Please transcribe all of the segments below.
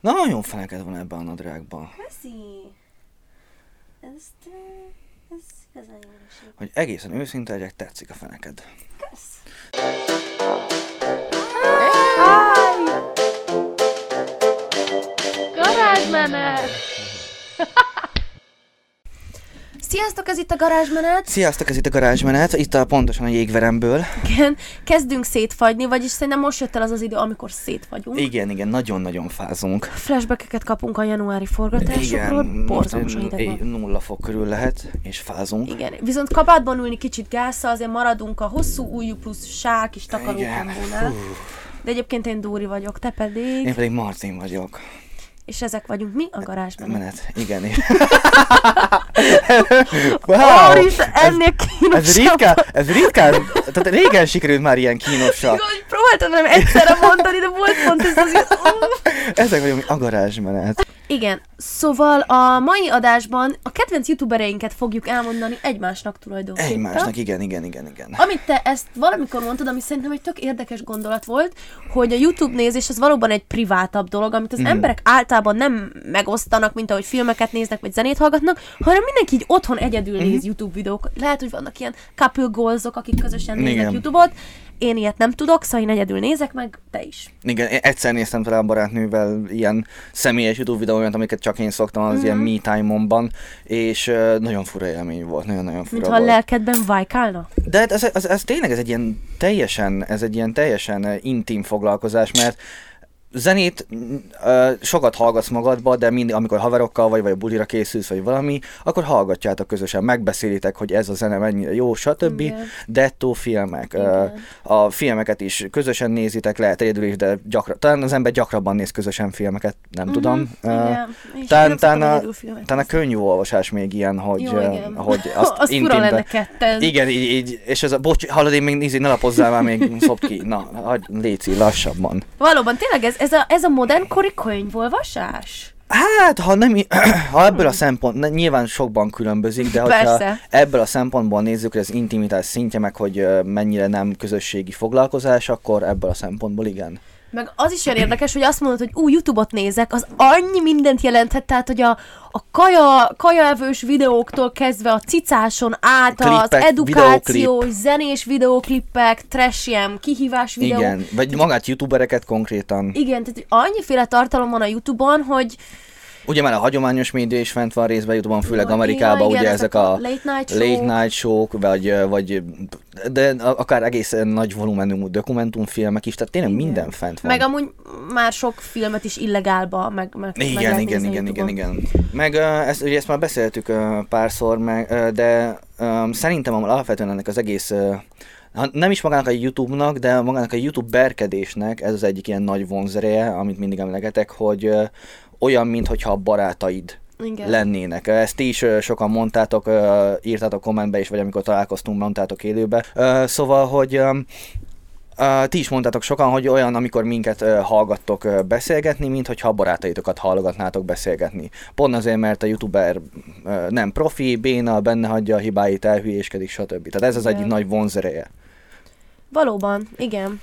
Na, nagyon feneked van ebben a nadrágban. Köszi. Ezt, ö, ez igazán jó. Hogy egészen őszinte legyek, tetszik a feneked. Kösz. Garázsmenet! Sziasztok, ez itt a garázsmenet. Sziasztok, ez itt a garázsmenet, itt a pontosan a jégveremből. Igen, kezdünk szétfagyni, vagyis szerintem most jött el az az idő, amikor szétfagyunk. Igen, igen, nagyon-nagyon fázunk. Flashbackeket kapunk a januári forgatásokról, Igen, borzalmas hideg van. nulla fok körül lehet, és fázunk. Igen, viszont kabátban ülni kicsit gásza, azért maradunk a hosszú ujjú plusz sár kis takarókombónál. De egyébként én Dóri vagyok, te pedig, Én pedig Martin vagyok. És ezek vagyunk mi a garázsban. Menet, igen. Wow, Úristen, ennél ez kínosabb. ritkán, ez ritkán, tehát régen sikerült már ilyen kínosak. Hogy próbáltam nem egyszerre mondani, de volt pont ez az... Ezek vagyunk a garázsmenet. Igen, szóval a mai adásban a kedvenc youtubereinket fogjuk elmondani egymásnak tulajdonképpen. Egymásnak, igen, igen, igen, igen. Amit te ezt valamikor mondtad, ami szerintem egy tök érdekes gondolat volt, hogy a YouTube nézés az valóban egy privátabb dolog, amit az mm. emberek általában nem megosztanak, mint ahogy filmeket néznek, vagy zenét hallgatnak, hanem mindenki így otthon egyedül mm. néz YouTube videókat. Lehet, hogy vannak ilyen couple goalsok, akik közösen néznek Igen. YouTube-ot. Én ilyet nem tudok, szóval én egyedül nézek, meg te is. Igen, egyszer néztem talán barátnővel ilyen személyes YouTube videókat, amiket csak én szoktam az ilyen me time-omban, és uh, nagyon fura élmény volt, nagyon-nagyon fura Mintha a volt. lelkedben vajkálna. De hát ez, ez, ez, tényleg ez egy ilyen teljesen, ez egy ilyen teljesen intim foglalkozás, mert zenét mm, ö, sokat hallgatsz magadba, de mindig, amikor haverokkal vagy, vagy a bulira készülsz, vagy valami, akkor hallgatjátok közösen, megbeszélitek, hogy ez a zene mennyire jó, stb. Igen. Dettó filmek. Ö, Igen. a filmeket is közösen nézitek, lehet egyedül is, de gyakran, talán az ember gyakrabban néz közösen filmeket, nem Mhm, tudom. Igen. Talán, talán, a, talán a nézni. könyvolvasás még ilyen, hogy, Jó, igen. hogy azt az intimbe- lenne ketten. igen, így, így, és ez a, bocs, hallod, én még nézi, ne lapozzál már, még szopt ki. Na, léci, lassabban. Valóban, tényleg ez, ez, a, ez a modernkori könyvolvasás? Hát, ha nem, ha ebből a szempont, nyilván sokban különbözik, de hogyha Persze. ebből a szempontból nézzük, hogy az intimitás szintje, meg hogy mennyire nem közösségi foglalkozás, akkor ebből a szempontból igen. Meg az is olyan érdekes, hogy azt mondod, hogy ú, YouTube-ot nézek, az annyi mindent jelenthet, tehát, hogy a, a kaja, kajaevős videóktól kezdve a cicáson át, az Klippek, edukációs, zenés videóklippek, trashiem, kihívás videó. Igen, vagy magát youtubereket konkrétan. Igen, tehát annyiféle tartalom van a YouTube-on, hogy Ugye már a hagyományos média is fent van részben YouTube-on, főleg Ja, Amerikában, igen, ugye ezek a late night late show-k. night show vagy, vagy de akár egészen nagy volumenű dokumentumfilmek is, tehát tényleg minden fent van. meg amúgy már sok filmet is illegálba, meg, meg meg Igen, lehet igen, igen, igen, igen. Meg ezt, ugye ezt már beszéltük párszor, meg, de um, szerintem alapvetően ennek az egész, nem is magának a YouTube-nak, de magának a YouTube berkedésnek ez az egyik ilyen nagy vonzereje, amit mindig emlegetek, hogy olyan, mintha a barátaid Igen. lennének. Ezt ti is sokan mondtátok, írtátok kommentbe is, vagy amikor találkoztunk, mondtátok élőbe. Szóval, hogy ti is mondtátok sokan, hogy olyan, amikor minket hallgattok beszélgetni, mint hogyha a barátaitokat hallgatnátok beszélgetni. Pont azért, mert a youtuber nem profi, béna, benne hagyja a hibáit, elhülyéskedik, stb. Tehát ez az Igen. egyik nagy vonzereje. Valóban, igen.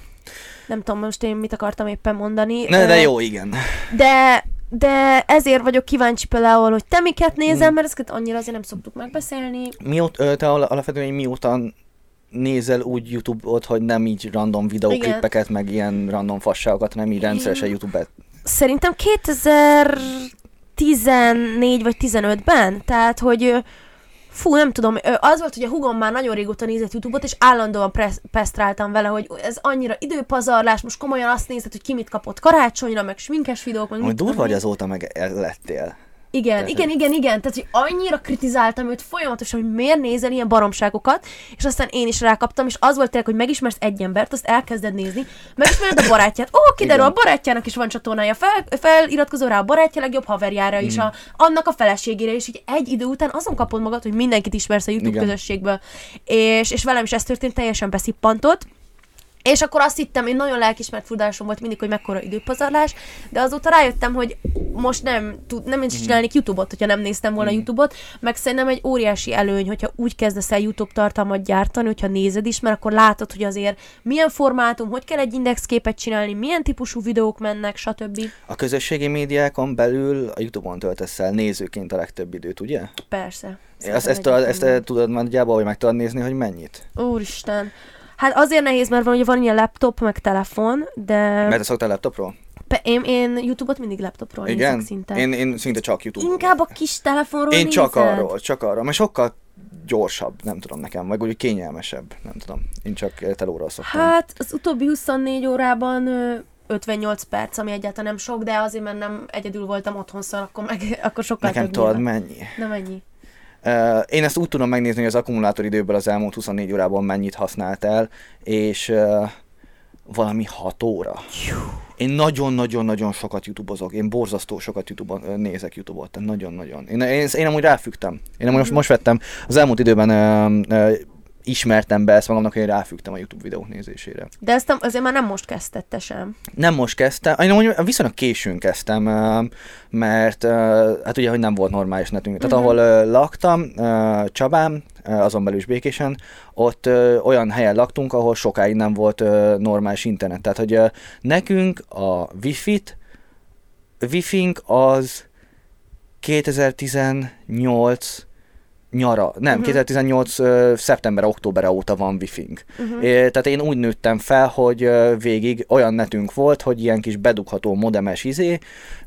Nem tudom most én mit akartam éppen mondani. Ne, de jó, igen. De, de ezért vagyok kíváncsi például, hogy te miket Hmm. nézel, mert ezeket annyira azért nem szoktuk megbeszélni. Mióta, te al- alapvetően hogy mióta nézel úgy YouTube-ot, hogy nem így random videóklippeket, meg ilyen random fasságokat, hanem így rendszeresen YouTube-et. Szerintem 2014 vagy 15-ben, tehát hogy fú, nem tudom, az volt, hogy a hugom már nagyon régóta nézett YouTube-ot, és állandóan presz- pesztráltam vele, hogy ez annyira időpazarlás, most komolyan azt nézed, hogy ki mit kapott karácsonyra, meg sminkes videók, meg mit durva, hogy azóta meg lettél. Igen, Tehát, igen, igen, igen. Tehát, hogy annyira kritizáltam őt folyamatosan, hogy miért nézel ilyen baromságokat, és aztán én is rákaptam, és az volt tényleg, hogy megismersz egy embert, azt elkezded nézni, megismered a barátját. Ó, kiderül, a Igen. barátjának is van csatornája, fel, feliratkozol rá a barátja legjobb haverjára is, a, annak a feleségére is, így egy idő után azon kapod magad, hogy mindenkit ismersz a YouTube Igen. közösségből. És, és velem is ez történt, teljesen beszippantott. És akkor azt hittem, én nagyon lelkismert fudásom volt mindig, hogy mekkora időpazarlás, de azóta rájöttem, hogy most nem, tud, nem is csinálnék YouTube-ot, hogyha nem néztem volna YouTube-ot, meg szerintem egy óriási előny, hogyha úgy kezdesz el YouTube tartalmat gyártani, hogyha nézed is, mert akkor látod, hogy azért milyen formátum, hogy kell egy indexképet csinálni, milyen típusú videók mennek, stb. A közösségi médiákon belül a YouTube-on töltesz el nézőként a legtöbb időt, ugye? Persze. Ezt, ezt, tudod, ezt eh, tudod nagyjából, hogy meg tudod nézni, hogy mennyit? Úristen. Hát azért nehéz, mert van, hogy van ilyen laptop, meg telefon, de Mert te szoktál laptopról? Pe- én, én YouTube-ot mindig laptopról Igen? nézek szinte. Én, én szinte csak YouTube. Inkább a kis telefonról Én csak nézed? arról, csak arról, mert sokkal gyorsabb, nem tudom nekem, vagy úgy kényelmesebb, nem tudom. Én csak telóról szoktam. Hát az utóbbi 24 órában ö, 58 perc, ami egyáltalán nem sok, de azért, mert nem egyedül voltam otthon, szóval akkor, meg, akkor sokkal nekem több tudod mennyi? Nem ennyi. Én ezt úgy tudom megnézni, hogy az akkumulátoridőből az elmúlt 24 órában mennyit használtál, és uh, valami 6 óra. Én nagyon-nagyon-nagyon sokat youtubozok, én borzasztó sokat YouTube nézek youtube-ot, nagyon-nagyon. Én, én, én amúgy ráfügtem. Én amúgy most, most vettem, az elmúlt időben uh, uh, ismertem be ezt magamnak, hogy ráfügtem a YouTube videók nézésére. De ezt azért már nem most kezdted te sem. Nem most kezdtem, én amúgy viszonylag későn kezdtem, mert hát ugye, hogy nem volt normális netünk. Tehát ahol ö, laktam, ö, azon belül is békésen, ott olyan helyen laktunk, ahol sokáig nem volt normális internet. Tehát, hogy nekünk a wifi-t, wifi-nk az 2018 nyara, nem, uh-huh. 2018 ö, szeptember, október óta van wifi-nk. Uh-huh. É, tehát én úgy nőttem fel, hogy ö, végig olyan netünk volt, hogy ilyen kis bedugható modemes izé,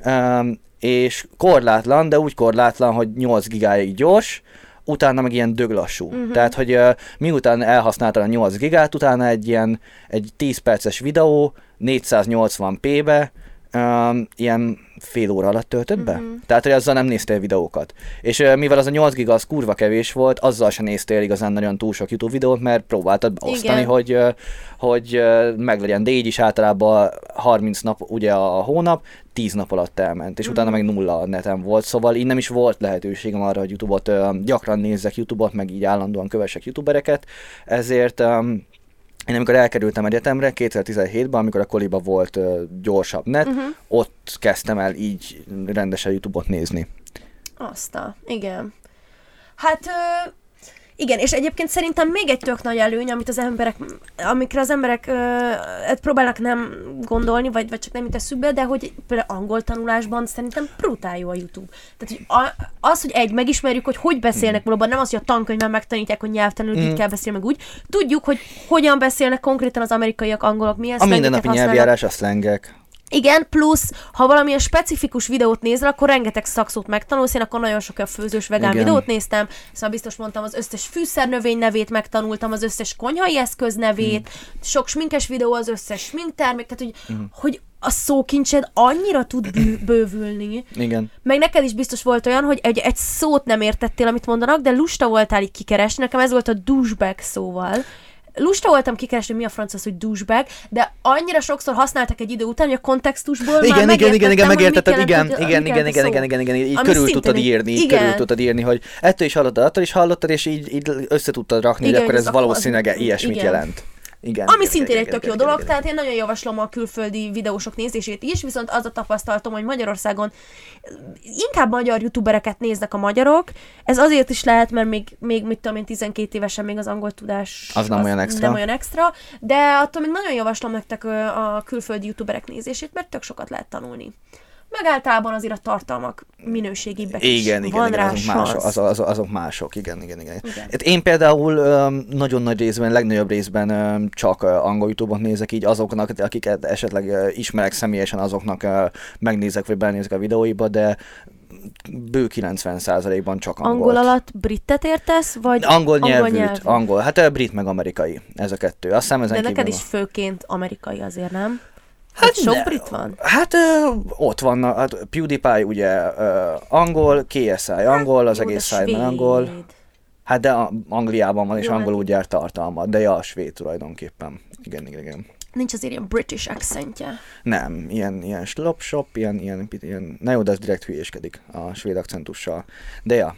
öm, és korlátlan, de úgy korlátlan, hogy 8 gigáig gyors, utána meg ilyen döglassú. Uh-huh. Tehát, hogy uh, miután elhasználtad a 8 gigát, utána egy ilyen egy 10 perces videó 480p-be um, ilyen fél óra alatt töltött be. Mhm. Tehát, hogy azzal nem néztél videókat. És uh, mivel az a 8 giga az kurva kevés volt, azzal sem néztél igazán nagyon túl sok YouTube videót, mert próbáltad beosztani, Igen. hogy, uh, hogy uh, meglegyen. De így is általában 30 nap ugye a hónap, 10 nap alatt elment, és utána meg nulla a neten volt, szóval így nem is volt lehetőségem arra, hogy YouTube-ot uh, gyakran nézzek YouTube-ot, meg így állandóan kövessek YouTubereket, ezért um, én amikor elkerültem egyetemre 2017-ben, amikor a koliba volt uh, gyorsabb net, uh-huh. ott kezdtem el így rendesen YouTube-ot nézni. Azt a, igen. Hát, ö, igen, és egyébként szerintem még egy tök nagy előny, amit az emberek, amikre az emberek ö, próbálnak nem gondolni, vagy, vagy csak nem jut eszükbe, de hogy például angol tanulásban szerintem brutál jó a YouTube. Tehát hogy a, az, hogy egy, megismerjük, hogy hogy beszélnek valóban, nem az, hogy a tankönyvben megtanítják, hogy nyelvtanul Mm. így kell beszélni, meg úgy. Tudjuk, hogy hogyan beszélnek konkrétan az amerikaiak, angolok, milyen A mindennapi nyelvjárás, a szlengek. Igen, plusz, ha valamilyen specifikus videót nézel, akkor rengeteg szakszót megtanulsz. Én akkor nagyon sok a főzős vegán Igen. videót néztem, szóval biztos mondtam, az összes fűszernövény nevét megtanultam, az összes konyhai eszköz nevét, sok sminkes videó, az összes sminktermék, tehát hogy, hogy a szókincsed annyira tud bű- bővülni. Igen. Meg neked is biztos volt olyan, hogy egy, egy szót nem értettél, amit mondanak, de lusta voltál így kikeresni. Nekem ez volt a douchebag szóval. Lusta voltam kikeresni, mi a francia az, hogy douchebag, de annyira sokszor használtak egy idő után, hogy a kontextusból már Igen, igen, igen, igen, mit megértetted, igen, igen, igen, igen, szó. igen, igen, igen, így körül tudtad írni, így igen. körül tudtad írni, hogy ettől is hallottad, attól is hallottad, és így, így össze tudtad rakni, Igen, hogy akkor ez valószínűleg ilyesmit igen. jelent. Igen. Ami igen, szintén igen, egy tök jó dolog, tehát én nagyon javaslom a külföldi videósok nézését is, viszont az a tapasztalatom, hogy Magyarországon inkább magyar youtubereket néznek a magyarok. Ez azért is lehet, mert még, még mit tudom én, 12 évesen még az angol tudás Az nem olyan extra. Nem olyan extra, de attól még nagyon javaslom nektek a külföldi youtuberek nézését, mert tök sokat lehet tanulni. Meg általában azért a tartalmak minőségibbek is. Igen, igen, Van igen rá azok, mások, az, az, azok mások, igen, igen, igen. Igen. Hát én például nagyon nagy részben, legnagyobb részben csak angol YouTube-ot nézek, így azoknak, akiket esetleg ismerek személyesen, azoknak megnézek, vagy belenézek a videóiba, de bő 90%-ban csak angol. Angol alatt britet értesz, vagy Angol nyelvűt, nyelvű? angol. Hát ö, brit meg amerikai, ez a kettő. Azt hiszem ezen De neked is főként amerikai azért, nem? Hát Hát sok ne. brit van? Hát ö, ott van, hát PewDiePie ugye ö, angol, KSI angol, az de egész szájban angol. Hát de a- Angliában van, és Jó, hát- angolul gyárt tartalmat, de ja, a svéd tulajdonképpen. Igen, igen, igen. Nincs azért ilyen british accentje. Nem, ilyen, ilyen slop-shop, ilyen, ilyen, ilyen, na jó, de ez direkt hülyéskedik a svéd akcentussal. De ja,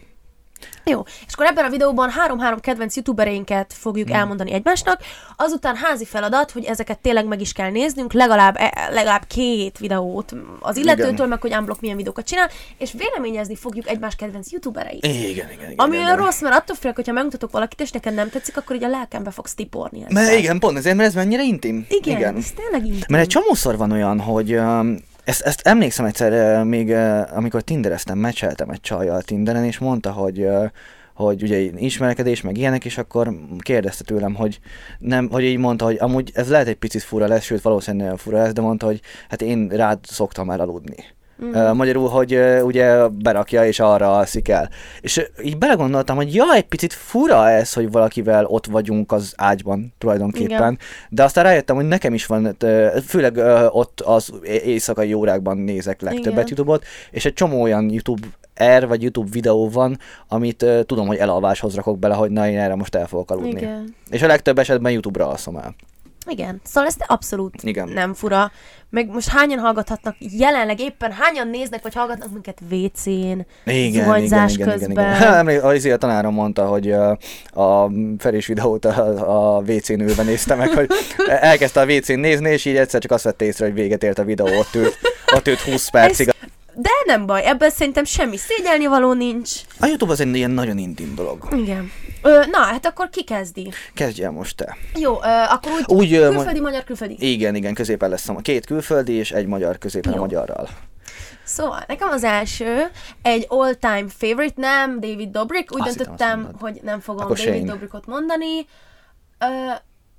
Jó, és akkor ebben a videóban három-három kedvenc youtubereinket fogjuk Hmm. elmondani egymásnak, azután házi feladat, hogy ezeket tényleg meg is kell néznünk, legalább, e- legalább két videót az illetőtől, Igen. meg hogy unblock milyen videókat csinál, és véleményezni fogjuk egymás kedvenc youtubereit. Igen, igen, igen. Ami igen, olyan igen. rossz, mert attól félek, hogyha megmutatok valakit, és neked nem tetszik, akkor így a lelkembe fogsz tiporni. ezzel. Mert igen, pont ezért, mert ez mennyire intim. igen, igen. ez tényleg intim. Mert egy csomószor van olyan, hogy um, ezt, ezt emlékszem egyszer, még amikor tindereztem, meccseltem egy csajjal Tinderen, és mondta, hogy hogy ugye ismerkedés, meg ilyenek, és akkor kérdezte tőlem, hogy nem, hogy így mondta, hogy amúgy ez lehet egy picit fura lesz, sőt valószínűleg nagyon fura lesz, de mondta, hogy hát én rád szoktam már aludni. Mm. Magyarul, hogy ugye berakja és arra alszik el. És így belegondoltam, hogy ja, egy picit fura ez, hogy valakivel ott vagyunk az ágyban tulajdonképpen, Igen. de aztán rájöttem, hogy nekem is van, főleg ott az éjszakai órákban nézek legtöbbet Igen. YouTube-ot, és egy csomó olyan YouTube R vagy YouTube videó van, amit uh, tudom, hogy elalváshoz rakok bele, hogy na én erre most el fogok aludni. Igen. És a legtöbb esetben YouTube-ra alszom el. Igen, szóval ez abszolút Igen. nem fura. Meg most hányan hallgathatnak, jelenleg éppen hányan néznek, vagy hallgatnak minket WC-n, zuhanyzás közben. Emlék, az a tanárom mondta, hogy a Ferés videót a, a WC-n ülve nézte meg, hogy elkezdte a WC-n nézni, és így egyszer csak azt vette észre, hogy véget ért a videó, ott ült, ott ült 20 percig. De nem baj, ebben szerintem semmi szégyelni való nincs. A YouTube az egy ilyen nagyon intim dolog. Igen. Ö, na, hát akkor ki kezdi? Kezdj el most te. Jó, ö, akkor úgy, Úgy, külföldi, magyar, külföldi. Igen, igen, középen lesz a két külföldi és egy magyar középen Jó. a magyarral. Szóval, nekem az első, egy all-time favorite, nem David Dobrik, úgy Azt döntöttem, hogy nem fogom Akkor David. Dobrikot mondani. Ö,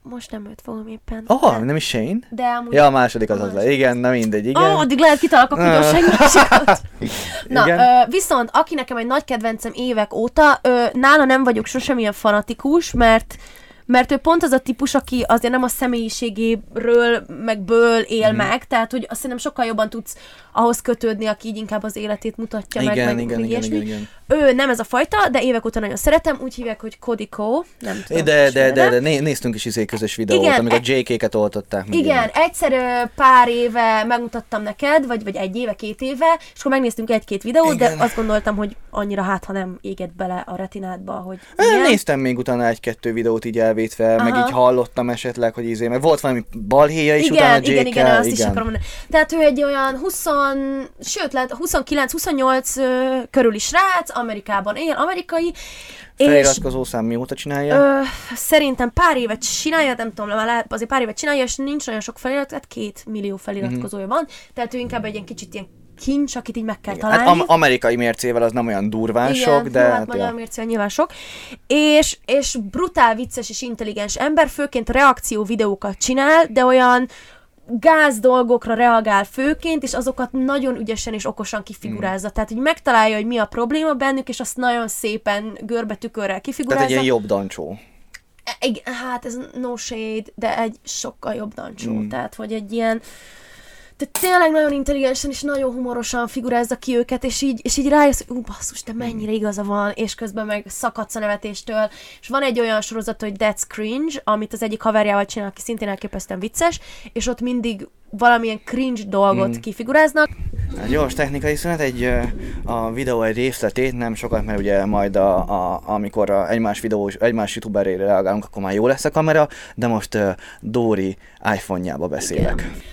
most nem őt fogom éppen. Oh, nem is Shane? De amúgy... Ja, a második az az le. Igen, na mindegy, igen. Ó, oh, addig lehet kitalálok a Ah. egy másikat. Na, Igen. ö, viszont aki nekem egy nagy kedvencem évek óta, ö, nála nem vagyok sosem ilyen fanatikus, mert mert ő pont az a típus, aki azért nem a személyiségéről, meg ből él mm. meg, tehát hogy azt szerintem sokkal jobban tudsz ahhoz kötődni, aki így inkább az életét mutatja meg, Igen, meg, igen, meg igen, ilyesmi. igen, igen. Ő nem ez a fajta, de évek óta nagyon szeretem, úgy hívják, hogy Cody Co. Nem tudom, De, de, de, de né- néztünk is izé közös videót, Igen, amikor e- JK-ket oltották. meg Igen, ilyenek. egyszer pár éve megmutattam neked, vagy, vagy egy éve, két éve, és akkor megnéztünk egy-két videót, Igen. de azt gondoltam, hogy annyira hát, ha nem éget bele a retinádba, hogy Ö, ilyen. Néztem még utána egy-kettő videót így elvétve, Aha. meg így hallottam esetleg, hogy izé, mert volt valami balhéja is igen, utána igen, igen, Jake-kel, azt is akarom mondani. Tehát ő egy olyan 20, sőt, lehet 29-28 ö, körüli srác, Amerikában él, amerikai, Feliratkozó szám mióta csinálja? ö, szerintem pár évet csinálja, nem tudom, már azért pár évet csinálja, és nincs nagyon sok felirat, tehát két millió feliratkozója van, tehát ő inkább egy ilyen kicsit ilyen kincs, akit így meg kell Igen. Hát találni. am- amerikai mércével az nem olyan durván Igen, sok, de jó, hát hát, magyar ja. mércével nyilván sok. És, és brutál vicces és intelligens ember, főként reakció videókat csinál, de olyan gáz dolgokra reagál főként, és azokat nagyon ügyesen és okosan kifigurázza. Mm. Tehát, hogy megtalálja, hogy mi a probléma bennük, és azt nagyon szépen görbetükörrel Tehát kifigurázza. egy ilyen jobb dancsó. E- Igen, hát ez no shade, de egy sokkal jobb dancsó. Mm. Tehát, hogy egy ilyen tehát tényleg nagyon intelligensen és nagyon humorosan figurázza ki őket, és így, és így rájössz, hogy ú, basszus, de mennyire igaza van, és közben meg szakadsz a nevetéstől. És van egy olyan sorozat, hogy That's Cringe, amit az egyik haverjával csinál, aki szintén elképesztően vicces, és ott mindig valamilyen cringe dolgot mm. kifiguráznak. Hát gyors technikai szünet, egy, a videó egy részletét, nem sokat, mert ugye majd a, a, amikor a egymás videós, egymás youtuberére reagálunk, akkor már jó lesz a kamera, de most uh, Dóri iPhone-jába beszélek. Ö,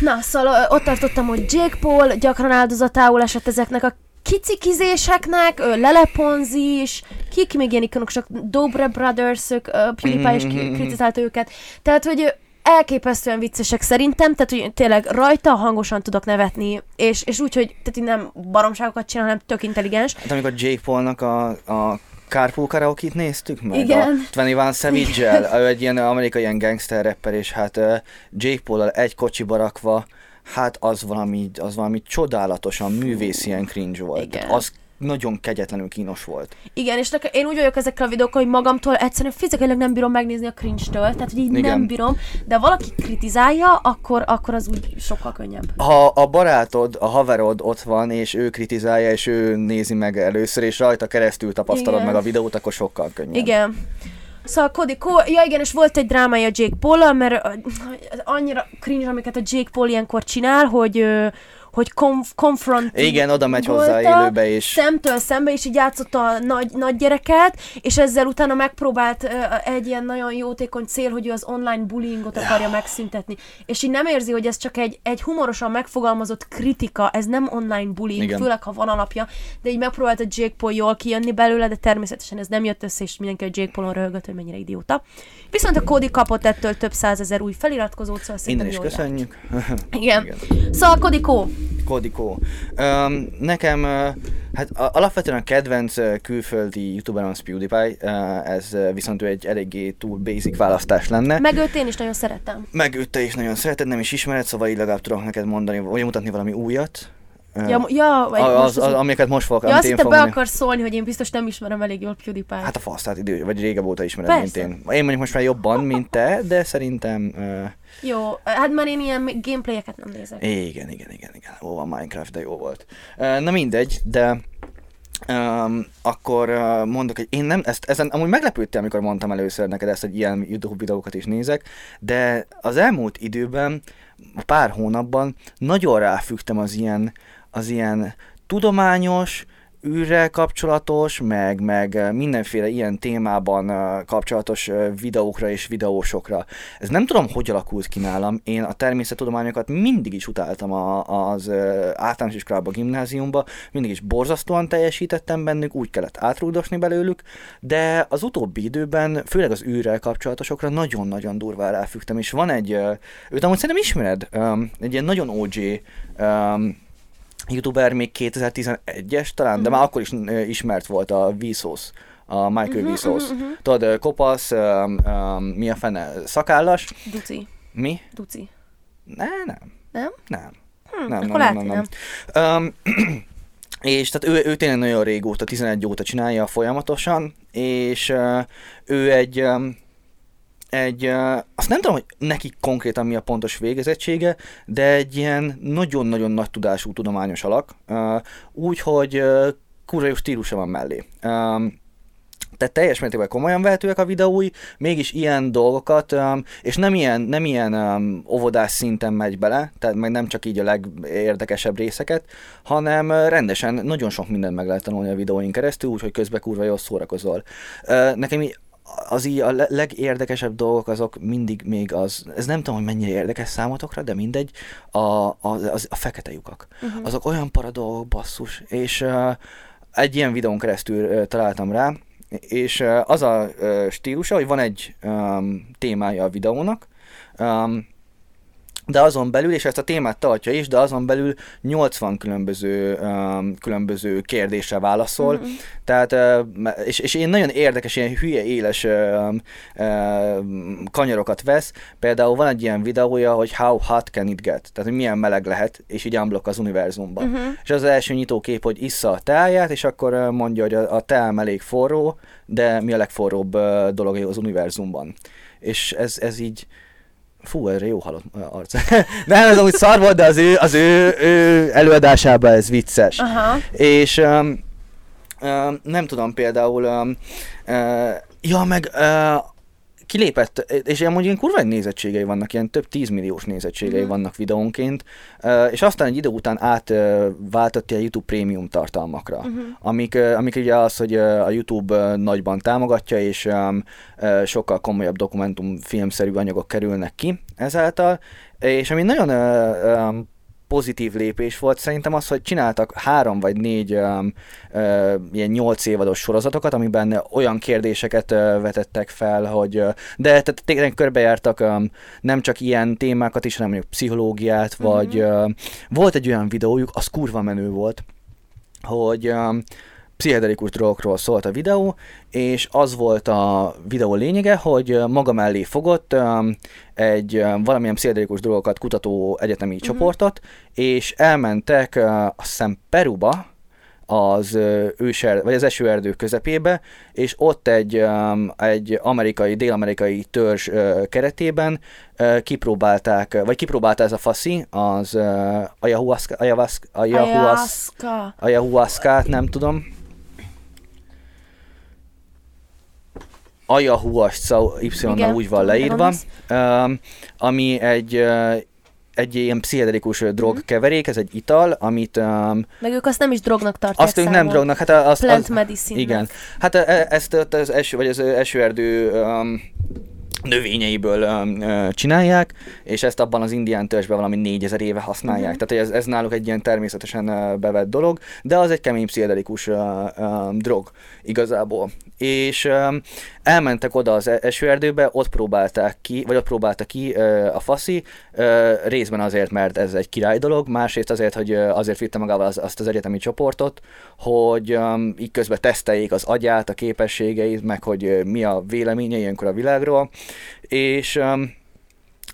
na, szóval ott tartottam, hogy Jake Paul gyakran áldozatául esett ezeknek a kicikizéseknek, leleponzis, kik még ilyen ikonok, Dobre Brothers, PewDiePie is ki- kritizálta őket. Tehát, hogy elképesztően viccesek szerintem, tehát hogy tényleg rajta hangosan tudok nevetni, és, és úgy, hogy tehát nem baromságokat csinál, hanem tök intelligens. Hát amikor Jake Paulnak a, a Carpool karaoke21 meg? Igen. A 21 Savage-el, ő egy ilyen amerikai ilyen gangster rapper, és hát uh, Jake paul egy kocsiba rakva, hát az valami, az valami csodálatosan művész ilyen cringe volt. Igen. Tehát az nagyon kegyetlenül kínos volt. Igen, és nekem, én úgy vagyok ezekkel a videókkal, hogy magamtól egyszerűen fizikailag nem bírom megnézni a cringe-től, tehát hogy így Igen. nem bírom, de valaki kritizálja, akkor, akkor az úgy sokkal könnyebb. Ha a barátod, a haverod ott van, és ő kritizálja, és ő nézi meg először, és rajta keresztül tapasztalod Igen. meg a videót, akkor sokkal könnyebb. Igen. Szóval Cody Co- ja igen, és volt egy drámája Jake paul mert annyira cringe, amiket a Jake Paul ilyenkor csinál, hogy, hogy konf- confront Igen, oda megy hozzá élőbe, és szemtől szembe, és így játszotta a nagy, nagy gyereket, és ezzel utána megpróbált ö, egy ilyen nagyon jótékony cél, hogy ő az online bullyingot akarja megszüntetni. És így nem érzi, hogy ez csak egy, egy humorosan megfogalmazott kritika, ez nem online bullying, Igen. főleg ha van alapja, de így megpróbált a Jake Paul jól kijönni belőle, de természetesen ez nem jött össze, és mindenki a Jake Paulon röhögött, hogy mennyire idióta. Viszont a Cody kapott ettől több százezer új feliratkozót, szóval innen is köszönjük. Igen. Igen. Szóval Kodikó, Kodikó. Um, nekem, uh, hát alapvetően a kedvenc uh, külföldi youtuberom az PewDiePie, uh, ez uh, viszont ő egy eléggé túl basic választás lenne. meg őt én is nagyon szeretem. Meg őt te is nagyon szereted, nem is ismered, szóval így legalább tudok neked mondani, vagy mutatni valami újat. Ja, ja, vagy a- most az, az, amiket most fogok, ja azt én fogok be akarsz szólni, hogy én biztos nem ismerem elég jól PewDiePie. Hát a fasz, tehát idő, vagy régebb óta ismered, mint Persze. én. Én mondjuk most már jobban, mint te, de szerintem... Uh, Jó, hát már én ilyen gameplayeket nem nézek. igen, igen, igen, igen. Ó, a Minecraft, de jó volt. Uh, na mindegy, de um, akkor uh, mondok, hogy én nem, ezt, ezen amúgy meglepődtem, amikor mondtam először neked ezt, hogy ilyen YouTube videókat is nézek, de az elmúlt időben, pár hónapban nagyon ráfügtem az ilyen, az ilyen tudományos, űrrel kapcsolatos, meg, meg mindenféle ilyen témában kapcsolatos videókra és videósokra. Ez nem tudom, hogy alakult ki nálam. Én a természettudományokat mindig is utáltam a, az általános iskolában, gimnáziumban, mindig is borzasztóan teljesítettem bennük, úgy kellett átrúgdosni belőlük, de az utóbbi időben, főleg az űrrel kapcsolatosokra nagyon-nagyon durván ráfügtem, és van egy, őt amúgy szerintem ismered, egy ilyen nagyon OG youtuber még 2011-es talán, de már akkor is ismert volt a Vsauce, a Michael Mhm, Vsauce. mhm, mhm. Tudod, kopasz, um, um, mi a fene, szakállas, Duci, mi? duci. Ne, nem. Nem? Nem. Hm, Nem, akkor nem, nem, hogy nem. Um, és tehát ő, ő tényleg nagyon régóta, 11 óta csinálja folyamatosan, és uh, ő egy, um, egy azt nem tudom, hogy neki konkrétan mi a pontos végezettsége, de egy ilyen nagyon-nagyon nagy tudású tudományos alak, úgyhogy kurva jó stílusa van mellé. Tehát teljes mértékben komolyan vehetőek a videói, mégis ilyen dolgokat, és nem ilyen, nem ilyen óvodás szinten megy bele, tehát meg nem csak így a legérdekesebb részeket, hanem rendesen nagyon sok mindent meg lehet tanulni a videóin keresztül, úgyhogy közben kurva jól szórakozol. Nekem így az így a le- legérdekesebb dolgok azok mindig még az, ez nem tudom, hogy mennyire érdekes számotokra, de mindegy, a, a, az, a fekete lyukak. Mhm. Azok olyan para dolgok, basszus, és uh, egy ilyen videón keresztül uh, találtam rá, és uh, az a uh, stílusa, hogy van egy um, témája a videónak, um, de azon belül, és ezt a témát tartja is, de azon belül 80 különböző, um, különböző kérdésre válaszol, Mhm. tehát, uh, és, és én nagyon érdekes, ilyen hülye éles uh, uh, kanyarokat vesz. Például van egy ilyen videója, hogy how hot can it get? Tehát, hogy milyen meleg lehet, és így unblock az univerzumban. Mhm. És az első nyitókép, hogy issza a teáját, és akkor uh, mondja, hogy a, a teám elég forró, de mi a legforróbb uh, dolog az univerzumban. És ez, ez így, Fú, erre jó halott arc. Nem, ez amúgy szar volt, de az ő, az ő, ő előadásában ez vicces. Aha. És um, um, nem tudom, például, um, uh, ja, meg uh, kilépett, és amúgy ilyen kurva nézettségei vannak, ilyen több tízmilliós nézettségei Mhm. vannak videónként, uh, és aztán egy idő után átváltott uh, a YouTube prémium tartalmakra, Mhm. amik, amik ugye az, hogy a YouTube nagyban támogatja, és sokkal komolyabb dokumentumfilmszerű anyagok kerülnek ki ezáltal, és ami nagyon pozitív lépés volt szerintem az, hogy csináltak három vagy négy um, uh, ilyen nyolc évados sorozatokat, amiben olyan kérdéseket uh, vetettek fel, hogy uh, de tehát tényleg körbejártak um, nem csak ilyen témákat is, hanem mondjuk pszichológiát, Mhm. vagy uh, volt egy olyan videójuk, az kurva menő volt, hogy um, pszichedelikus drogokról szólt a videó, és az volt a videó lényege, hogy maga mellé fogott egy valamilyen pszichedelikus drogokat kutató egyetemi Mhm. csoportot, és elmentek azt hiszem Peruba, az őser, vagy az esőerdő közepébe, és ott egy, egy amerikai, dél-amerikai törzs keretében kipróbálták, vagy kipróbálta ez a faszi, az ayahuasca, ayahuasca, ayahuasca, Ayahuasca. nem tudom. Ayahuasca y úgy van leírva, um, ami egy uh, egy ilyen pszichedelikus drogkeverék, ez egy ital, amit um, Meg ők azt nem is drognak tartják azt ők nem drognak, hát a- azt, Plant az, medicine igen. Hát ezt az eső, vagy az esőerdő um, növényeiből csinálják, és ezt abban az indián törzsben valami 4000 éve használják. Mhm. Tehát ez, ez náluk egy ilyen természetesen bevett dolog, de az egy kemény pszichedelikus drog igazából. És elmentek oda az e- esőerdőbe, ott próbálták ki, vagy ott próbálta ki a faszi, részben azért, mert ez egy király dolog, másrészt azért, hogy azért vitte magával az, azt az egyetemi csoportot, hogy így közben teszteljék az agyát, a képességeit, meg hogy mi a véleménye ilyenkor a világról, és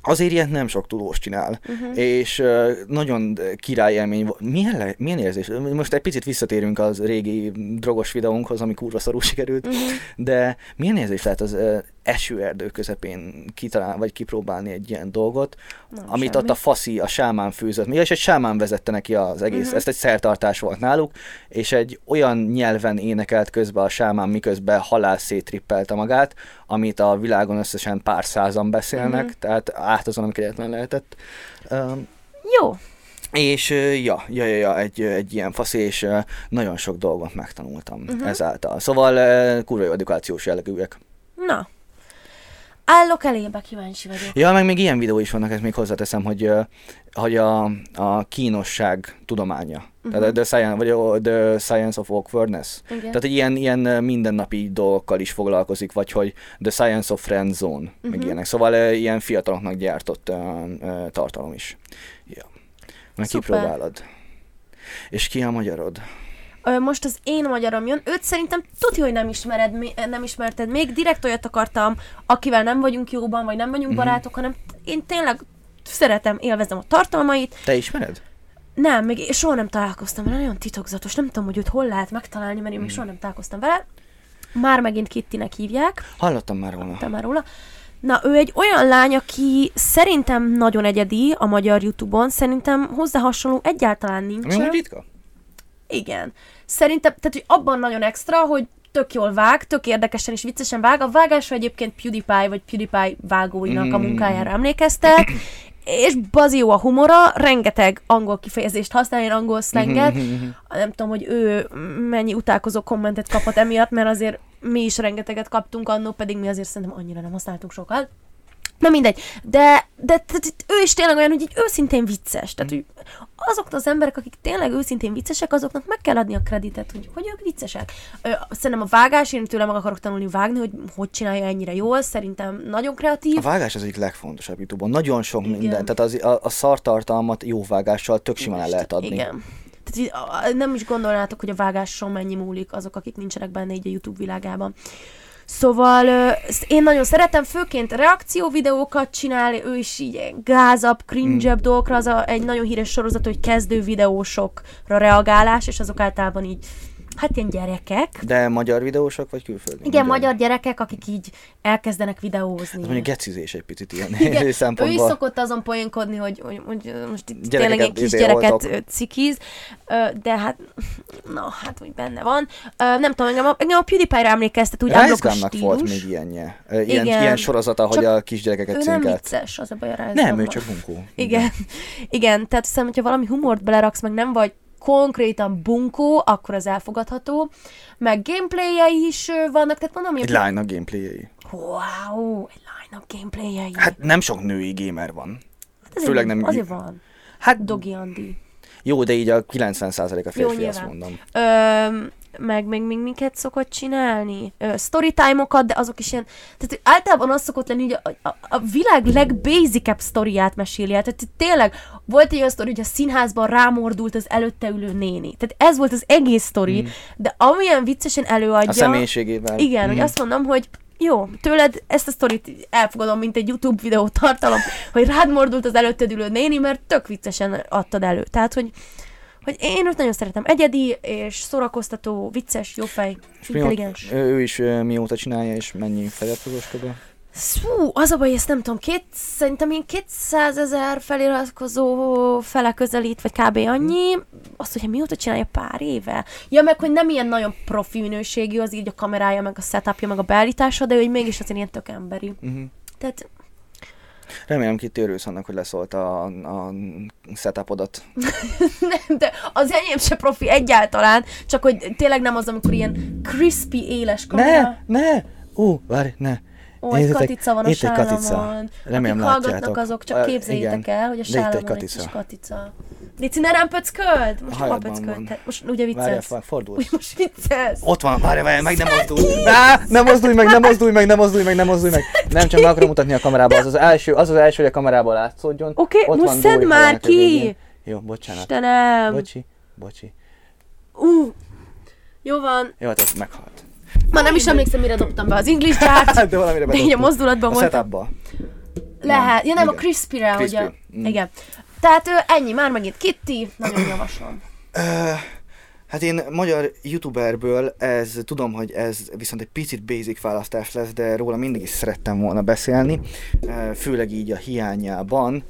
azért ilyet nem sok tudós csinál, uh-huh. és uh, nagyon király élmény volt. Milyen, le, milyen érzés? Most egy picit visszatérünk az régi drogos videónkhoz, ami kurva szarul sikerült, Mhm. de milyen érzés lehet az uh, esőerdő közepén kitalálni, vagy kipróbálni egy ilyen dolgot, Nem, amit semmi. ott a faszi, a sámán főzött. Mi és egy sámán vezette neki az egész, uh-huh. ezt egy szertartás volt náluk, és egy olyan nyelven énekelt közben a sámán, miközben halál szétrippelte magát, amit a világon összesen pár százan beszélnek, uh-huh. tehát át azon, amikor egyetlen lehetett. Um, Jó. és ja, ja, ja, ja egy, egy ilyen fasz, és nagyon sok dolgot megtanultam uh-huh. ezáltal. Szóval kurva jó edukációs jellegűek. Na. Állok elébe, kíváncsi vagyok. Ja, meg még ilyen videó is vannak, ezt még hozzáteszem, hogy, hogy a, a kínosság tudománya. Uh-huh. Tehát the science, vagy a, the science of awkwardness. Igen. Tehát egy ilyen, ilyen mindennapi dolgokkal is foglalkozik, vagy hogy the science of friend zone, uh-huh. meg Mhm. ilyenek. Szóval ilyen fiataloknak gyártott ö, tartalom is. Ja. Meg Szuper. kipróbálod. És ki a magyarod? Most az én magyarom jön. Őt szerintem tudja, hogy nem, ismered, nem ismerted még. Direkt olyat akartam, akivel nem vagyunk jóban, vagy nem vagyunk Mhm. barátok, hanem én tényleg szeretem, élvezem a tartalmait. Te ismered? Nem, még soha nem találkoztam vele, nagyon titokzatos. Nem tudom, hogy őt hol lehet megtalálni, mert én Mhm. még soha nem találkoztam vele. Már megint Kittinek hívják. Hallottam már róla. te már róla. Na, ő egy olyan lány, aki szerintem nagyon egyedi a magyar Youtube-on, szerintem hozzá hasonló egyáltalán nincsen. úgy ritka? Igen. Szerintem, tehát hogy abban nagyon extra, hogy tök jól vág, tök érdekesen és viccesen vág. A vágásra egyébként PewDiePie vagy PewDiePie vágóinak a Mm. munkájára emlékeztek. És bazi jó a humora, rengeteg angol kifejezést használ, ilyen angol szlenget. Nem tudom, hogy ő mennyi utálkozó kommentet kapott emiatt, mert azért mi is rengeteget kaptunk annó, pedig mi azért szerintem annyira nem használtunk sokat. Na mindegy, de, de tehát ő is tényleg olyan, hogy így őszintén vicces. Tehát, hogy azok az emberek, akik tényleg őszintén viccesek, azoknak meg kell adni a kreditet, hogy, hogy ők viccesek. Ö, szerintem a vágás, én tőle meg akarok tanulni vágni, hogy hogy csinálja ennyire jól, szerintem nagyon kreatív. A vágás az egyik legfontosabb YouTube-on. Nagyon sok Igen. minden. Tehát az, a, a szartartalmat jó vágással tök simán el lehet adni. Igen. Tehát nem is gondolnátok, hogy a vágáson mennyi múlik azok, akik nincsenek benne így a YouTube világában. Szóval én nagyon szeretem, főként reakcióvideókat csinál, ő is így gázabb, cringe mm. dolgokra, az a, egy nagyon híres sorozat, hogy kezdő videósokra reagálás, és azok általában így, hát ilyen gyerekek. De magyar videósok vagy külföldi? Igen, magyar gyerekek, akik így elkezdenek videózni. Hát mondjuk gecizés egy picit ilyen Igen, ő is szempontból. szokott azon poénkodni, hogy, hogy, hogy most itt Gyerekeket tényleg egy izé kisgyereket oltok. cikiz, de hát, na, hát úgy benne van. Nem tudom, engem a, engem a PewDiePie-ra emlékeztet, úgy Rice volt még ilyenje. Ilyen, Igen. ilyen sorozata, hogy Csak a kisgyerekeket Ő nem cinkelt. vicces, az a baj a Nem, ő csak bunkó. Igen, igen, tehát hiszem, hogyha valami humort beleraksz, meg nem vagy konkrétan bunkó, akkor az elfogadható. Meg gameplayjei is vannak, tehát mondom, Egy hogy lánynak gameplayei. wow, egy line-up gameplayjei. Hát nem sok női gamer van. Hát azért, főleg nem- Azért van. Hát Dogi Andi. jó, de így a 90% a férfi, azt nyilván. mondom. Ö, meg még, még minket szokott csinálni. Storytime-okat, de azok is ilyen... Tehát általában az szokott lenni, hogy a, a, a világ legbasicebb sztoriát meséli el. Tehát tényleg volt egy olyan sztori, hogy a színházban rámordult az előtte ülő néni. Tehát ez volt az egész sztori, mm. de amilyen viccesen előadja... A személyiségével. Igen, Mhm. hogy azt mondom, hogy jó, tőled ezt a sztorit elfogadom, mint egy YouTube videó tartalom, hogy rád mordult az előtted ülő néni, mert tök viccesen adtad elő. Tehát, hogy, hogy én őt nagyon szeretem. Egyedi és szórakoztató, vicces, jófej, És mióta, intelligens. ő, ő is mióta csinálja, és mennyi feliratkozós kb. Szú, az a baj, ezt nem tudom, két, szerintem én 200 ezer feliratkozó fele közelít, vagy kb. annyi. Azt, hogyha mióta csinálja pár éve. Ja, meg hogy nem ilyen nagyon profi minőségű, az így a kamerája, meg a setupja, meg a beállítása, de hogy mégis azért ilyen tök emberi. Uh-huh. Tehát Remélem, Kitty örülsz annak, hogy leszólt a, a setupodat. nem, de az enyém se profi egyáltalán, csak hogy tényleg nem az, amikor ilyen crispy, éles kamera. Ne, ne! Ú, várj, ne. Ó, egy katica van a itt egy katica. Remélem Akik hallgatnak, látjátok. azok csak képzeljétek el, hogy a itt egy kis katica. Lici, ne rám pöcköld! Most hova pöcköld? Most ugye Várjál, viccelsz? fa- fordulj. Úgy most viccelsz? Ott van, várj, várj, meg nem mozdulj. Á, nem mozdulj meg, nem mozdulj meg, nem mozdulj meg, nem mozdulj meg. Nem, csak meg akarom mutatni a kamerába. Az az első, az az első, hogy a kamerába látszódjon. Oké, Ott most szedd már a ki! végén. Jó, bocsánat. Istenem! Bocsi, bocsi. Ú, jó van. Jó, hát ez meghalt. Már nem is emlékszem, mire dobtam be az English jar De valamire de így a mozdulatban A volt. setupba. Lehet. Ja nem, a Igen. crispy-re, Crispy. ugye? Mm. Igen. Tehát ennyi, már megint Kitty, nagyon javaslom. Hát én magyar youtuberből ez, tudom, hogy ez viszont egy picit basic választás lesz, de róla mindig is szerettem volna beszélni, főleg így a hiányában.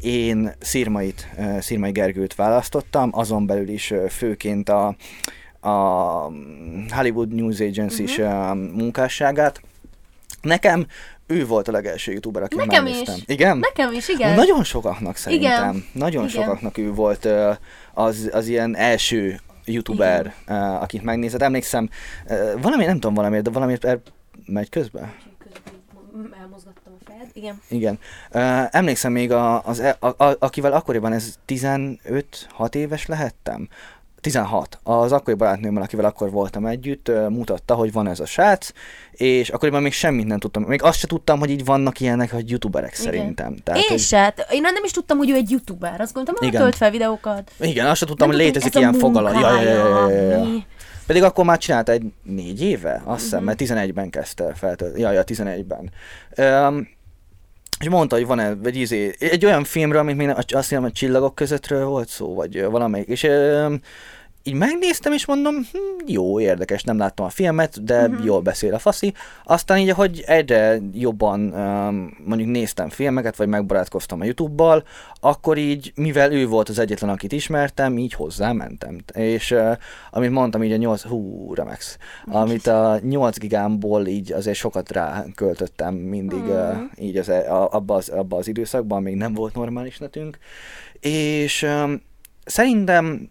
Én Szirmait, Szirmai Gergőt választottam, azon belül is főként a, a Hollywood News Agency is Mhm. munkásságát. Nekem ő volt a legelső youtuber, aki Nekem megnéztem. is. Igen? Nekem is, igen. Nagyon sokaknak szerintem. Igen. Nagyon Igen. sokaknak ő volt az, az ilyen első youtuber, ö, akit megnézett. Emlékszem, valami, nem tudom valamiért, de valamiért er, megy közben? Elmozgattam a fejed. Igen. Igen. Emlékszem még, a, az, e- a, a, akivel akkoriban ez 15-6 éves lehettem. 16. Az akkori barátnőmmel, akivel akkor voltam együtt, mutatta, hogy van ez a srác, és akkoriban még semmit nem tudtam. Még azt se tudtam, hogy így vannak ilyenek, hogy youtuberek Igen. szerintem. Én hogy- se, én nem is tudtam, hogy ő egy youtuber. Azt gondoltam, hogy tölt fel videókat. Igen, azt sem tudtam, Nem hogy létezik ilyen fogalom. Ja, ja, ja, ja, ja? Pedig akkor már csinálta egy négy éve, azt hiszem, mert 11-ben kezdte feltölteni. Ja, ja, 11-ben. Um, és mondta, hogy van-e, vagy izé, egy olyan filmről, amit még azt hiszem, hogy csillagok közöttről volt szó, vagy valamelyik. És így megnéztem, és mondom, hm, jó, érdekes, nem láttam a filmet, de Mhm. uh-huh. jól beszél a faszi. Aztán így, hogy egyre jobban um, mondjuk néztem filmeket, vagy megbarátkoztam a Youtube-bal, akkor így, mivel ő volt az egyetlen, akit ismertem, így hozzá mentem. És uh, amit mondtam, így a 8, hú, remex, amit a 8 gigámból így azért sokat rá költöttem mindig uh, így az, a, abba, az, abba az időszakban, még nem volt normális netünk. És um, szerintem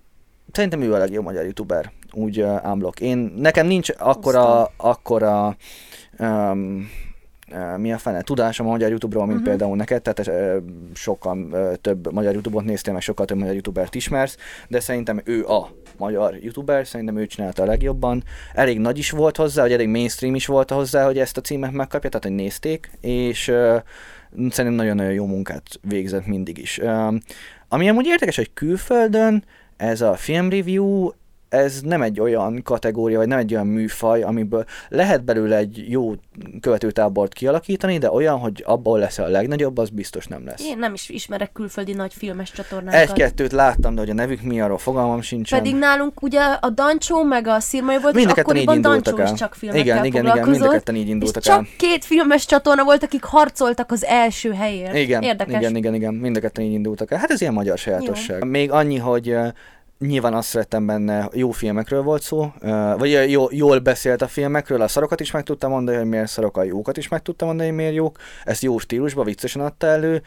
Szerintem ő a legjobb magyar youtuber, úgy uh, unblock. Én, nekem nincs akkora, akkora um, uh, mi a fene, tudásom a magyar YouTube-ról, mint uh-huh. például neked, tehát uh, sokkal uh, több magyar YouTube-ot néztél, meg sokkal több magyar YouTubert ismersz, de szerintem ő a magyar YouTuber, szerintem ő csinálta a legjobban. Elég nagy is volt hozzá, hogy elég mainstream is volt hozzá, hogy ezt a címet megkapja, tehát hogy nézték, és uh, szerintem nagyon-nagyon jó munkát végzett mindig is. Um, ami amúgy érdekes, hogy külföldön ez a film review, ez nem egy olyan kategória, vagy nem egy olyan műfaj, amiből lehet belőle egy jó követőtábort kialakítani, de olyan, hogy abból lesz a legnagyobb, az biztos nem lesz. Én nem is ismerek külföldi nagy filmes csatornákat. Egy-kettőt láttam, de hogy a nevük mi, arról fogalmam sincsen. Pedig nálunk ugye a Dancsó meg a Szirmai volt, Mind és akkoriban indultak Dancsó el. is csak filmekkel Igen, igen, igen, mind a így indultak és csak el. két filmes csatorna volt, akik harcoltak az első helyért. Igen, Érdekes. igen, igen, igen, mind a így indultak el. Hát ez ilyen magyar sajátosság. Még annyi, hogy nyilván azt szerettem benne, jó filmekről volt szó, vagy jó, jól beszélt a filmekről, a szarokat is meg tudta mondani, hogy miért szarok, a jókat is meg tudta mondani, hogy miért jók. Ezt jó stílusban, viccesen adta elő.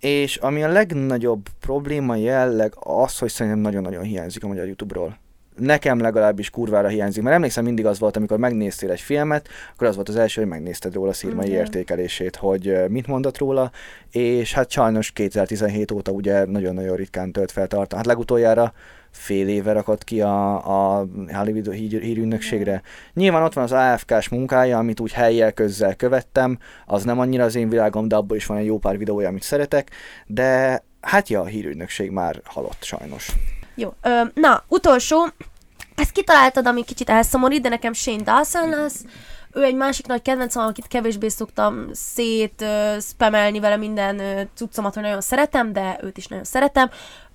És ami a legnagyobb probléma jelleg az, hogy szerintem nagyon-nagyon hiányzik a magyar YouTube-ról. Nekem legalábbis kurvára hiányzik, mert emlékszem mindig az volt, amikor megnéztél egy filmet, akkor az volt az első, hogy megnézted róla szírmai Igen. értékelését, hogy mit mondott róla, és hát sajnos 2017 óta ugye nagyon-nagyon ritkán tölt fel tartalmat. Hát legutoljára fél éve rakott ki a, a Hollywood hír, hírügynökségre. Nyilván ott van az AFK-s munkája, amit úgy helyjel közzel követtem, az nem annyira az én világom, de abból is van egy jó pár videója, amit szeretek, de hát ja, a hírügynökség már halott sajnos. Jó, ö, na, utolsó. Ezt kitaláltad, ami kicsit elszomorít, de nekem Shane Dawson lesz. Ő egy másik nagy kedvencem, akit kevésbé szoktam szét ö, spamelni vele minden ö, cuccomat, hogy nagyon szeretem, de őt is nagyon szeretem.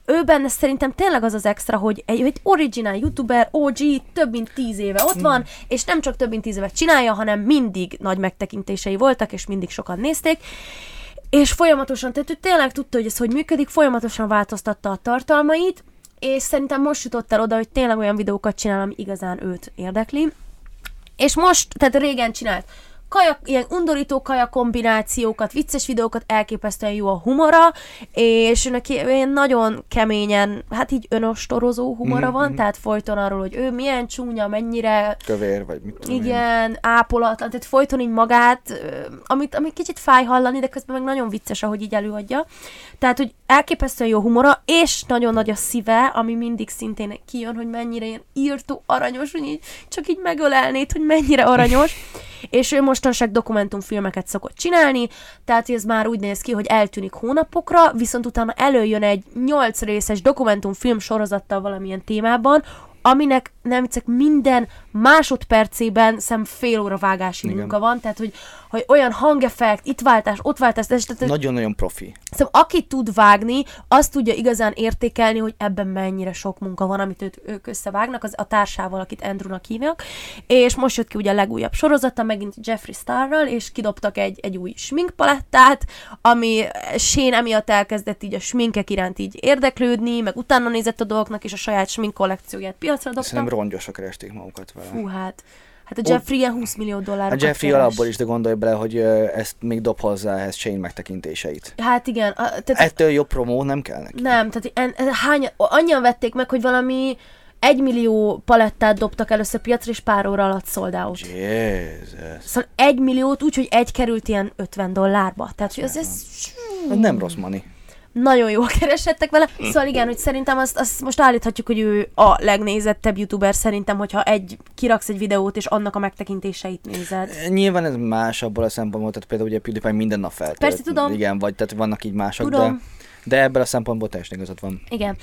Ő benne szerintem tényleg az az extra, hogy egy, egy original youtuber, OG, több mint tíz éve ott van, és nem csak több mint tíz évet csinálja, hanem mindig nagy megtekintései voltak, és mindig sokan nézték. És folyamatosan, tehát ő tényleg tudta, hogy ez hogy működik, folyamatosan változtatta a tartalmait, és szerintem most jutott el oda, hogy tényleg olyan videókat csinál, ami igazán őt érdekli. És most, tehát régen csinált kaja, ilyen undorító kaja kombinációkat, vicces videókat, elképesztően jó a humora, és neki ilyen nagyon keményen, hát így önostorozó humora Mhm, van, mhm. tehát folyton arról, hogy ő milyen csúnya, mennyire Kövér, vagy mit tudom én. igen, ápolatlan, tehát folyton így magát, amit, amit kicsit fáj hallani, de közben meg nagyon vicces, ahogy így előadja. Tehát, hogy elképesztően jó humora, és nagyon nagy a szíve, ami mindig szintén kijön, hogy mennyire ilyen írtó, aranyos, hogy így, csak így megölelnéd, hogy mennyire aranyos. és ő mostanság dokumentumfilmeket szokott csinálni, tehát ez már úgy néz ki, hogy eltűnik hónapokra, viszont utána előjön egy 8 részes dokumentumfilm sorozattal valamilyen témában, aminek nem viccek minden másodpercében szem fél óra vágási Igen. munka van, tehát hogy, hogy olyan hangeffekt, itt váltás, ott váltás, tehát, tehát Nagyon-nagyon profi. Szóval aki tud vágni, azt tudja igazán értékelni, hogy ebben mennyire sok munka van, amit őt, ők összevágnak, az a társával, akit Andrewnak hívnak. És most jött ki ugye a legújabb sorozata, megint Jeffree Starral, és kidobtak egy, egy új sminkpalettát, ami Shane emiatt elkezdett így a sminkek iránt így érdeklődni, meg utána nézett a dolgoknak, és a saját smink kollekcióját piacra dobta. Szerintem rongyosra keresték magukat vele. Fú, hát. Hát a Jeffrey ilyen 20 millió dollár. A Jeffrey alapból is, de gondolj bele, hogy ezt még dob hozzá ehhez Shane megtekintéseit. Hát igen, a, tehát Ettől jobb promó nem kell neki. Nem, tehát en, en, hány, annyian vették meg, hogy valami egy millió palettát dobtak először piacra, és pár óra alatt sold out. Jézus. Szóval egy milliót úgy, hogy egy került ilyen 50 dollárba. Tehát, hogy az ez Ez nem rossz money. Nagyon jól keresettek vele. Szóval igen, hogy szerintem azt, azt most állíthatjuk, hogy ő a legnézettebb youtuber szerintem, hogyha egy kiraksz egy videót, és annak a megtekintéseit nézed. Nyilván ez más abból a szempontból, tehát például ugye PewDiePie minden nap feltölt. Persze, tudom. Igen, vagy tehát vannak így mások, Tudom. de, de ebből a szempontból teljesen igazad van. Igen.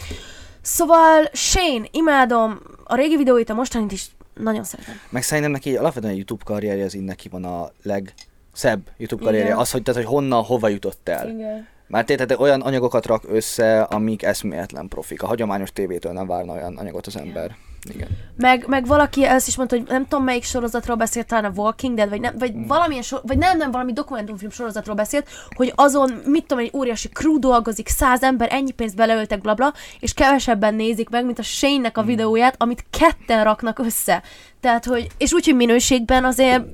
Szóval Shane, imádom a régi videóit, a mostanit is nagyon szeretem. Meg szerintem neki alapvetően a YouTube karrierje az így neki van a legszebb YouTube karrierje. Igen. Az, hogy, tehát, hogy honnan, hova jutott el. Igen. Már tényleg olyan anyagokat rak össze, amik eszméletlen profik. A hagyományos tévétől nem várna olyan anyagot az ember. Igen. Meg, meg valaki ezt is mondta, hogy nem tudom melyik sorozatról beszélt, talán a Walking Dead, vagy, nem, vagy Hmm. valamilyen sor, vagy nem, nem, valami dokumentumfilm sorozatról beszélt, hogy azon, mit tudom, egy óriási crew dolgozik, száz ember, ennyi pénzt beleöltek, blabla, és kevesebben nézik meg, mint a Shane-nek a Hmm. videóját, amit ketten raknak össze. Tehát, hogy, és úgy, hogy minőségben azért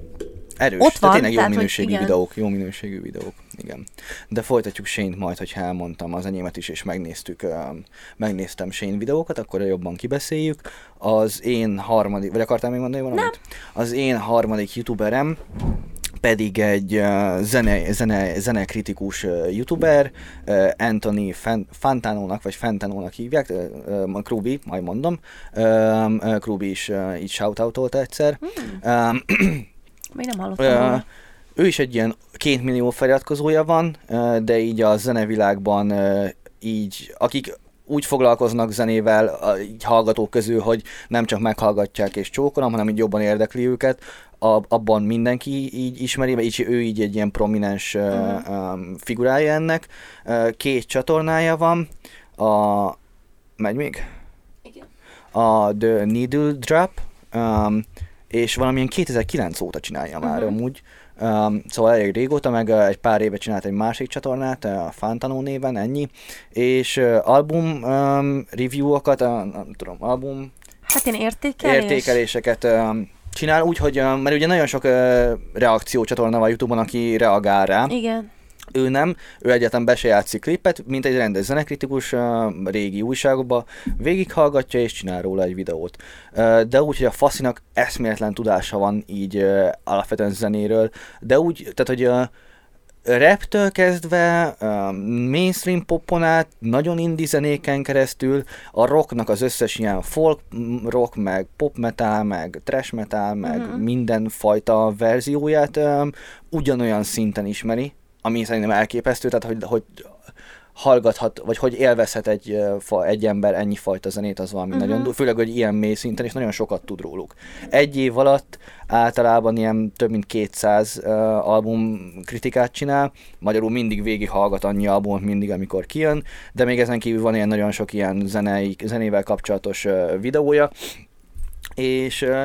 Erős. Ott de van, tényleg jó tehát, hogy minőségű igen. videók, jó minőségű videók. Igen. De folytatjuk Shane-t majd, hogyha elmondtam az enyémet is, és megnéztük, um, megnéztem Shane videókat, akkor jobban kibeszéljük. Az én harmadik, vagy akartál még mondani valamit? Nem. Az én harmadik youtuberem pedig egy uh, zene, zene, zenekritikus uh, youtuber, uh, Anthony Fan- Fantanónak, vagy Fentanónak hívják, uh, uh, Krubi, majd mondom. Uh, Krubi is uh, így shoutoutolta egyszer. Um, még nem hallottam róla. ő is egy ilyen két millió feliratkozója van, de így a zenevilágban így, akik úgy foglalkoznak zenével a így hallgatók közül, hogy nem csak meghallgatják és csókolom, hanem így jobban érdekli őket, a, abban mindenki így ismeri, vagy így, ő így egy ilyen prominens uh, um, figurája ennek. Két csatornája van, a... Megy még? Igen. a The Needle Drop, um, és valamilyen 2009 óta csinálja már Mhm. amúgy. Um, szóval elég régóta, meg uh, egy pár éve csinált egy másik csatornát, uh, a Fantanó néven, ennyi. És uh, album um, review-okat, uh, nem tudom, album Hát én értékelés. értékeléseket um, csinál, úgyhogy, um, mert ugye nagyon sok uh, reakciócsatorna van YouTube-on, aki reagál rá. Igen. Ő nem, ő egyáltalán be se játszik klipet, mint egy rendes zenekritikus régi újságokba, végighallgatja és csinál róla egy videót. De úgy, hogy a faszinak eszméletlen tudása van így alapvetően zenéről, de úgy, tehát hogy uh, raptől kezdve, mainstream popon át, nagyon indie zenéken keresztül, a rocknak az összes ilyen folk rock, meg pop metal, meg trash metal, meg Mhm. minden fajta verzióját um, ugyanolyan szinten ismeri, ami szerintem elképesztő, tehát hogy, hogy hallgathat, vagy hogy élvezhet egy, fa- egy ember ennyi fajta zenét, az valami Mhm. nagyon, du- főleg, hogy ilyen mély szinten, és nagyon sokat tud róluk. Egy év alatt általában ilyen több mint 200 uh, album kritikát csinál, magyarul mindig végig hallgat annyi albumot mindig, amikor kijön, de még ezen kívül van ilyen nagyon sok ilyen zenei, zenével kapcsolatos uh, videója, és uh,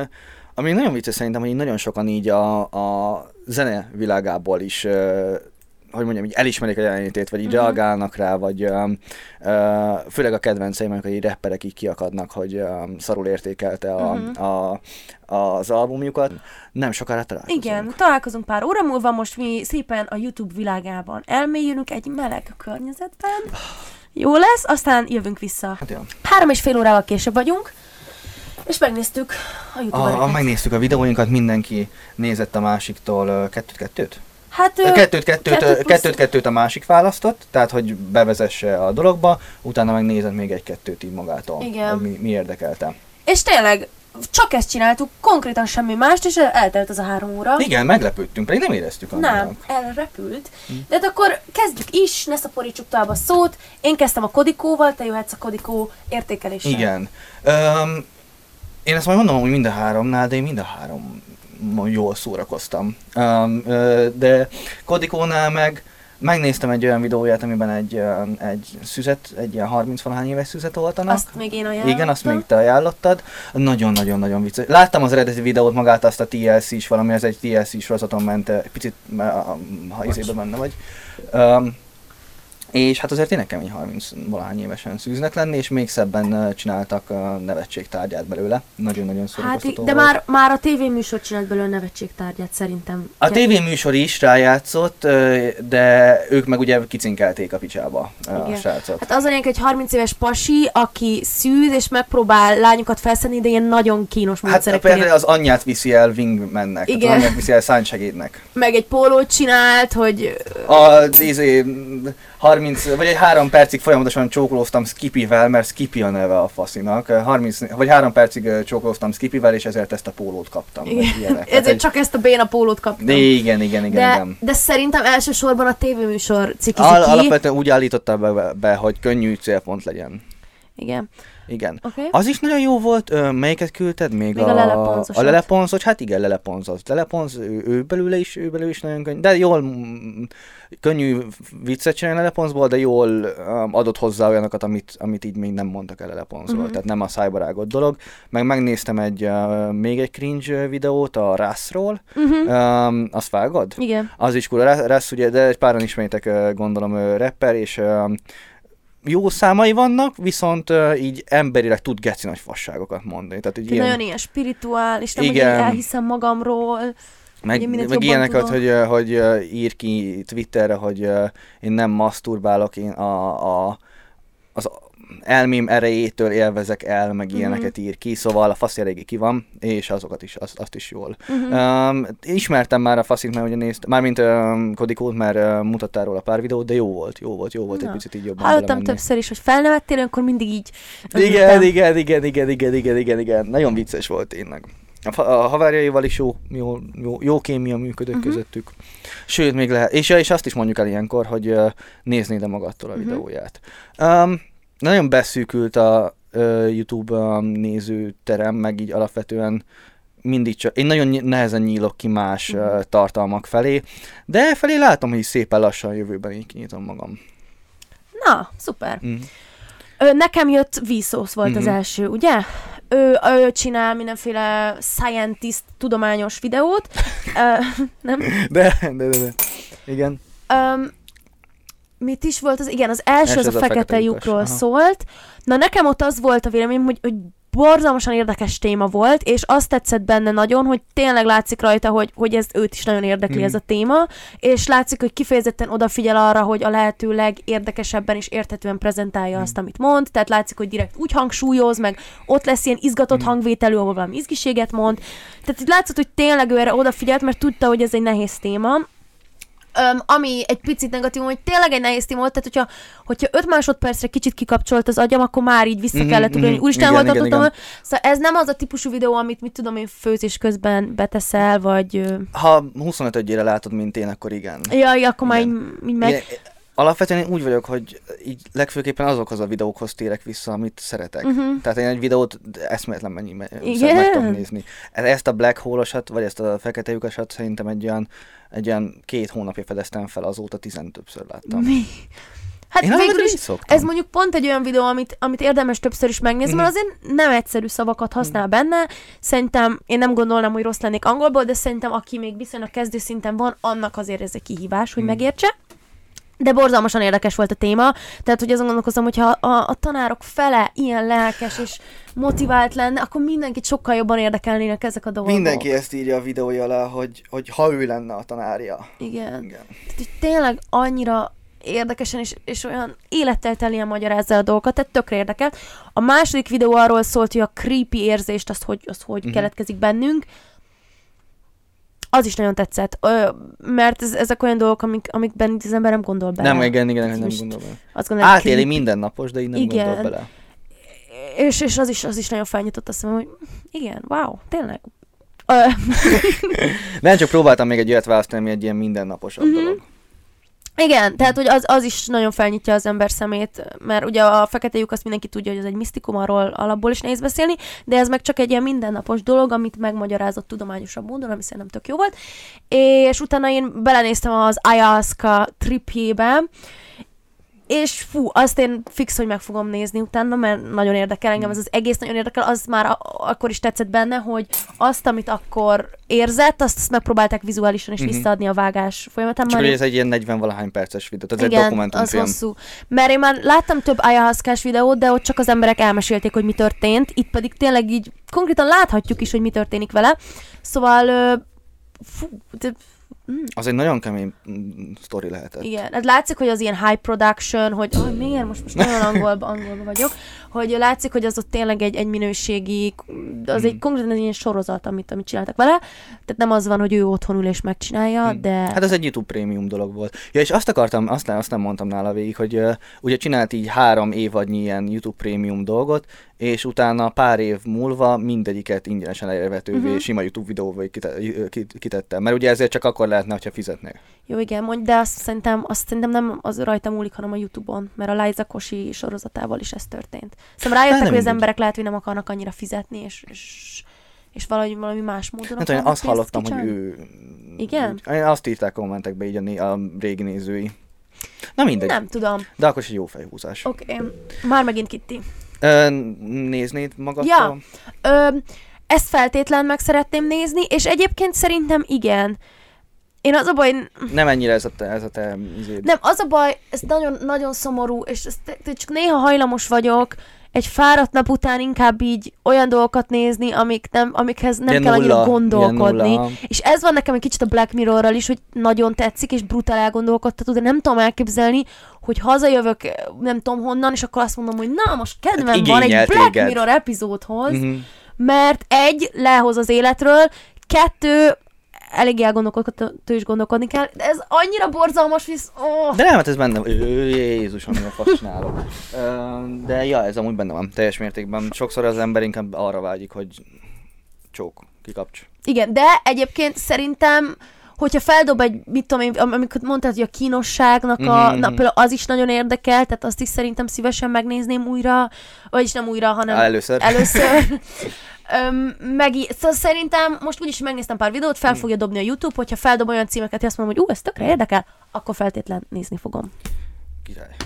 ami nagyon vicces szerintem, hogy nagyon sokan így a, a zene világából is uh, hogy mondjam, így elismerik a jelenlétét, vagy így uh-huh. reagálnak rá, vagy um, uh, főleg a kedvenceim, amikor így rapperek így kiakadnak, hogy um, szarul értékelte a, uh-huh. a, az albumjukat. Nem sokára találkozunk. Igen, találkozunk pár óra múlva, most mi szépen a YouTube világában elmélyülünk egy meleg környezetben. Jó lesz, aztán jövünk vissza. Hát jó. Három és fél órával később vagyunk, és megnéztük a A, youtube a, megnéztük a videóinkat, mindenki nézett a másiktól kettőt-kettőt? Hát, Kettőt, kettőt, kettő ö, plusz- kettőt, kettőt a másik választott, tehát hogy bevezesse a dologba, utána meg nézett még egy-kettőt így magától, Igen. hogy mi, mi érdekelte. És tényleg, csak ezt csináltuk, konkrétan semmi mást, és eltelt az a három óra. Igen, meglepődtünk, pedig nem éreztük Nem, annak. elrepült. De hát akkor kezdjük is, ne szaporítsuk tovább a szót. Én kezdtem a Kodikóval, te jöhetsz a Kodikó értékeléssel. Igen. Öm, én ezt majd mondom, hogy mind a háromnál, de én mind a három jól szórakoztam. Ö, de Kodikónál meg megnéztem egy olyan videóját, amiben egy, egy szüzet, egy ilyen 30 valahány éves szüzet oltanak. Azt még én ajánlottam. Igen, azt még te ajánlottad. Nagyon-nagyon-nagyon vicces. Láttam az eredeti videót, magát azt a TLC is valami, ez egy TLC sorozaton ment, egy picit, ha izébe benne vagy. Um, és hát azért tényleg kemény 30 valahány évesen szűznek lenni, és még szebben csináltak uh, nevetségtárgyát belőle. Nagyon-nagyon Hát, szórakoztató de volt. már, már a tévéműsor csinált belőle nevetségtárgyát szerintem. A tévéműsor is rájátszott, de ők meg ugye kicinkelték a picsába ö, a Igen. srácot. Hát az a lényeg, egy 30 éves pasi, aki szűz, és megpróbál lányokat felszedni, de ilyen nagyon kínos Hát módszerekkel. például az anyját viszi el wingmannek, Igen. az anyját viszi el szánysegédnek. meg egy pólót csinált, hogy A izé, 30, vagy egy három percig folyamatosan csókolóztam Skippyvel, mert Skippy a neve a faszinak. 30, vagy három percig csókolóztam Skippyvel, és ezért ezt a pólót kaptam. Tehát ezért egy- csak ezt a béna pólót kaptam. De igen, igen, igen, de, igen. de szerintem elsősorban a tévéműsor cikizik Al- alapvetően úgy állította be, be, hogy könnyű célpont legyen. Igen. Igen. Okay. Az is nagyon jó volt, ö, melyiket küldted? Még, Még a. A leleponzos, hát igen, leleponz az. Leleponz, ő, ő, belőle is, ő belőle is nagyon könnyű, de jól mm, könnyű viccet csinálni leleponzból, de jól um, adott hozzá olyanokat, amit, amit így még nem mondtak el leleponzról, Mhm. tehát nem a szájbarágott dolog. Meg megnéztem egy, uh, még egy cringe videót a Russról, Uh-huh. um, azt vágod? Igen. Az is cool, Russ- Russ ugye, de egy páran ismeritek, ö, gondolom, ö, rapper, és ö, jó számai vannak, viszont ö, így emberileg tud geci nagy fasságokat mondani. Tehát, hogy Ilyen... Nagyon ilyen spirituális, nem, hogy Igen. így elhiszem magamról. meg, meg ilyeneket, tudom. hogy, hogy ír ki Twitterre, hogy én nem masturbálok, én a, a, az elmém erejétől élvezek el, meg Mhm. ilyeneket ír ki, szóval a faszi eléggé ki van, és azokat is, azt, azt is jól. Uh-huh. Um, ismertem már a faszit, mert ugye néztem, mármint um, Kodikót, mert uh, mutattál róla pár videót, de jó volt, jó volt, jó volt, Na. egy picit így jobban Hallottam többször is, hogy felnevettél, akkor mindig így Igen, igen, igen, igen, igen, igen, igen, igen, nagyon vicces volt tényleg. A, a haverjaival is jó, jó, jó, jó kémia működött uh-huh. közöttük. Sőt, még lehet, és, és azt is mondjuk el ilyenkor, hogy uh, néznéd a magadtól a Mhm. videóját. Um, nagyon beszűkült a uh, YouTube nézőterem, meg így alapvetően mindig csak, én nagyon nehezen nyílok ki más uh, tartalmak felé, de felé látom, hogy szépen lassan a jövőben így kinyitom magam. Na, szuper. Mm. Ö, nekem jött Vsauce volt az Mhm. első, ugye? Ő, ő csinál mindenféle scientist tudományos videót. Ö, nem? De, de, de, de. Igen. Öm, mit is volt az? Igen, az első, Első az a fekete, lyukas, lyukról aha. szólt. Na nekem ott az volt a véleményem, hogy, hogy borzalmasan érdekes téma volt, és azt tetszett benne nagyon, hogy tényleg látszik rajta, hogy, hogy ez őt is nagyon érdekli Mhm. ez a téma, és látszik, hogy kifejezetten odafigyel arra, hogy a lehető legérdekesebben és érthetően prezentálja Mhm. azt, amit mond, tehát látszik, hogy direkt úgy hangsúlyoz, meg ott lesz ilyen izgatott Mhm. hangvételű, ahol valami izgiséget mond. Tehát látszott, hogy tényleg ő erre odafigyelt, mert tudta, hogy ez egy nehéz téma, Öm, ami egy picit negatív, hogy tényleg egy nehéz volt, tehát hogyha, hogyha 5 másodpercre kicsit kikapcsolt az agyam, akkor már így vissza Mhm, kellett ugrani. mhm. Úristen, Igen, hol igen, tartottam? igen. Szóval ez nem az a típusú videó, amit mit tudom én főzés közben beteszel, vagy... Ha 25 ötjére látod, mint én, akkor igen. Jaj, akkor már így, Igen. így meg... Én, alapvetően én úgy vagyok, hogy így legfőképpen azokhoz a videókhoz térek vissza, amit szeretek. Mhm. Tehát én egy videót eszméletlen mennyi me- Igen? meg tudom nézni. Ezt a Black Hole-osat, vagy ezt a fekete lyukasat szerintem egy olyan, egy olyan két hónapja fedeztem fel, azóta tizen többször láttam. Mi? Hát én végül is szoktam. Ez mondjuk pont egy olyan videó, amit, amit érdemes többször is megnézni, Mhm. mert azért nem egyszerű szavakat használ benne. Szerintem, én nem gondolnám, hogy rossz lennék angolból, de szerintem aki még viszonylag kezdő szinten van, annak azért ez egy kihívás, hogy Mhm. megértse. De borzalmasan érdekes volt a téma, tehát hogy azon gondolkozom, hogy ha a, a tanárok fele ilyen lelkes és motivált lenne, akkor mindenkit sokkal jobban érdekelnének ezek a dolgok. Mindenki ezt írja a videója alá, hogy, hogy ha ő lenne a tanárja. Igen. Igen. Tehát, tényleg annyira érdekesen és, és olyan élettel telien magyarázza a dolgokat, tehát tökre érdekelt. A második videó arról szólt, hogy a creepy érzést, azt hogy, azt hogy Mhm. keletkezik bennünk. Az is nagyon tetszett, Ö, mert ez, ezek olyan dolgok, amik, amikben az ember nem gondol bele. Nem, igen, igen, nem gondol bele. Azt gondolom, Átéli creepy. mindennapos, de így nem Igen. gondol bele. És, és az, is, az is nagyon felnyitott a szemem, hogy igen, wow, tényleg. Nem csak próbáltam még egy olyat választani, ami egy ilyen mindennaposabb Mhm. dolog. Igen, tehát hogy az, az is nagyon felnyitja az ember szemét, mert ugye a fekete lyuk azt mindenki tudja, hogy az egy misztikum, arról alapból is nehéz beszélni, de ez meg csak egy ilyen mindennapos dolog, amit megmagyarázott tudományosabb módon, ami szerintem tök jó volt. És utána én belenéztem az Ayahuasca tripjébe, és fú, azt én fix, hogy meg fogom nézni utána, mert nagyon érdekel engem, ez az egész nagyon érdekel, az már a- akkor is tetszett benne, hogy azt, amit akkor érzett, azt, azt megpróbálták vizuálisan is Mhm. visszaadni a vágás folyamatán. Csak hogy ez egy ilyen 40-valahány perces videó, tehát ez egy igen, az dokumentumfilm. hosszú. Mert én már láttam több ayahuascás videót, de ott csak az emberek elmesélték, hogy mi történt. Itt pedig tényleg így konkrétan láthatjuk is, hogy mi történik vele. Szóval, fú, de, Az egy nagyon kemény mm, sztori lehetett. igen, ez látszik, hogy az ilyen high production, hogy oh, miért most, most nagyon angolba, angolba vagyok, hogy látszik, hogy az ott tényleg egy, egy minőségi, az egy Mhm. konkrétan egy ilyen sorozat, amit, amit csináltak vele. Tehát nem az van, hogy ő otthon ül és megcsinálja, Hmm. de... Hát ez egy YouTube prémium dolog volt. Ja, és azt akartam, azt nem, azt nem mondtam nála végig, hogy uh, ugye csinált így három évadnyi ilyen YouTube prémium dolgot, és utána pár év múlva mindegyiket ingyenesen elérhetővé, Mhm. uh-huh. sima YouTube videóval kite- kit- kitettem. Mert ugye ezért csak akkor lehetne, ha fizetnél. Jó, igen, mondj, de azt szerintem, azt szerintem nem az rajta múlik, hanem a Youtube-on, mert a Liza Kosi sorozatával is ez történt. Szerintem rájöttek, Hát hogy az emberek lehet, hogy nem akarnak annyira fizetni, és, és, és valahogy valami más módon Nem tudom, azt hallottam, hogy kicsalni. ő... Igen? Én azt írták kommentekbe így a, né- a régi nézői. Na mindegy, Nem tudom. de akkor is egy jó fejhúzás. Oké, okay. már megint Kitty. Ö, néznéd magadtól? Ja. Ö, ezt feltétlen meg szeretném nézni, és egyébként szerintem igen. Én az a baj, Nem ennyire ez a te, ez a te izéd. Nem, az a baj, ez nagyon, nagyon szomorú, és te- csak néha hajlamos vagyok egy fáradt nap után inkább így olyan dolgokat nézni, amik nem, amikhez nem Ilyen kell annyira nulla, gondolkodni. ilyen nulla. És ez van nekem egy kicsit a Black Mirrorral is, hogy nagyon tetszik, és brutál elgondolkodtató, de nem tudom elképzelni, hogy hazajövök nem tudom honnan, és akkor azt mondom, hogy na, most kedvem Hát van egy Black téged. Mirror epizódhoz, Mhm. mert egy, lehoz az életről, kettő, elég elgondolkodható is gondolkodni kell, de ez annyira borzalmas, ez, oh. De nem, hát ez benne van. Jézusom, mi a fasz csinálok. De ja, ez amúgy benne van, teljes mértékben. Sokszor az ember inkább arra vágyik, hogy csók, kikapcs. Igen, de egyébként szerintem, hogyha feldob egy, mit tudom én, am- amikor mondtad, hogy a kínosságnak a, Mhm. na, például az is nagyon érdekel, tehát azt is szerintem szívesen megnézném újra, vagyis nem újra, hanem Először. először. Öm, meg, szóval szerintem most úgyis megnéztem pár videót, fel Mhm. fogja dobni a YouTube, hogyha feldob olyan címeket, hogy azt mondom, hogy ú, ez tökre érdekel, akkor feltétlen nézni fogom. Király.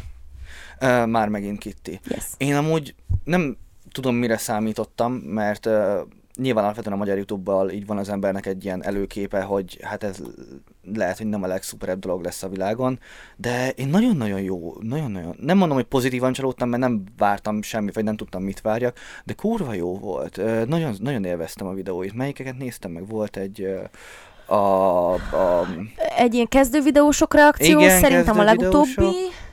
Ö, Már megint Kitty. Yes. Én amúgy nem tudom, mire számítottam, mert uh, nyilván alapvetően a magyar YouTube-bal így van az embernek egy ilyen előképe, hogy hát ez lehet, hogy nem a legszuperebb dolog lesz a világon, de én nagyon-nagyon jó, nagyon-nagyon, nem mondom, hogy pozitívan csalódtam, mert nem vártam semmit, vagy nem tudtam, mit várjak, de kurva jó volt. Nagyon, nagyon élveztem a videóit. Melyikeket néztem meg? Volt egy a, a Egy ilyen kezdő videósok reakció, Igen, szerintem a legutóbbi. videósok.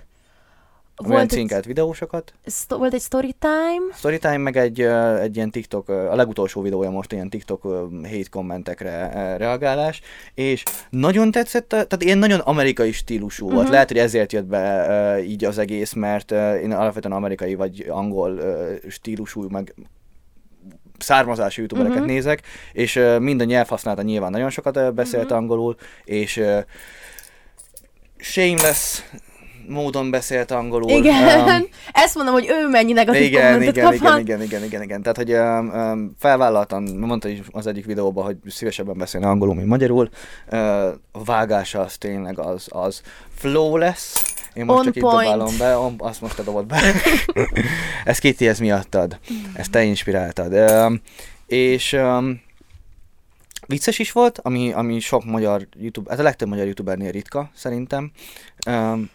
Olyan Volt egy, cinkelt videósokat. sto- volt egy story time. Storytime meg egy, egy ilyen TikTok, a legutolsó videója most ilyen TikTok hate kommentekre reagálás, és nagyon tetszett, tehát ilyen nagyon amerikai stílusú volt. Mhm. Lehet, hogy ezért jött be így az egész, mert én alapvetően amerikai vagy angol stílusú, meg származású youtubereket Mhm. nézek, és mind a nyelvhasználata nyilván nagyon sokat beszélt Mhm. angolul, és shameless módon beszélt angolul. Igen, Um, ezt mondom, hogy ő mennyi negatív igen, igen, kaphat. igen, igen, igen, igen, igen. Tehát, hogy um, um, felvállaltam, mondta is az egyik videóban, hogy szívesebben beszélne angolul, mint magyarul. Uh, a vágása az tényleg az, az flawless. Én most On csak itt point. dobálom be, on, azt most te dobod be. ez Kitty, ez miattad. Ezt te inspiráltad. Um, és um, vicces is volt, ami, ami sok magyar YouTube, hát a legtöbb magyar youtubernél ritka, szerintem. Um,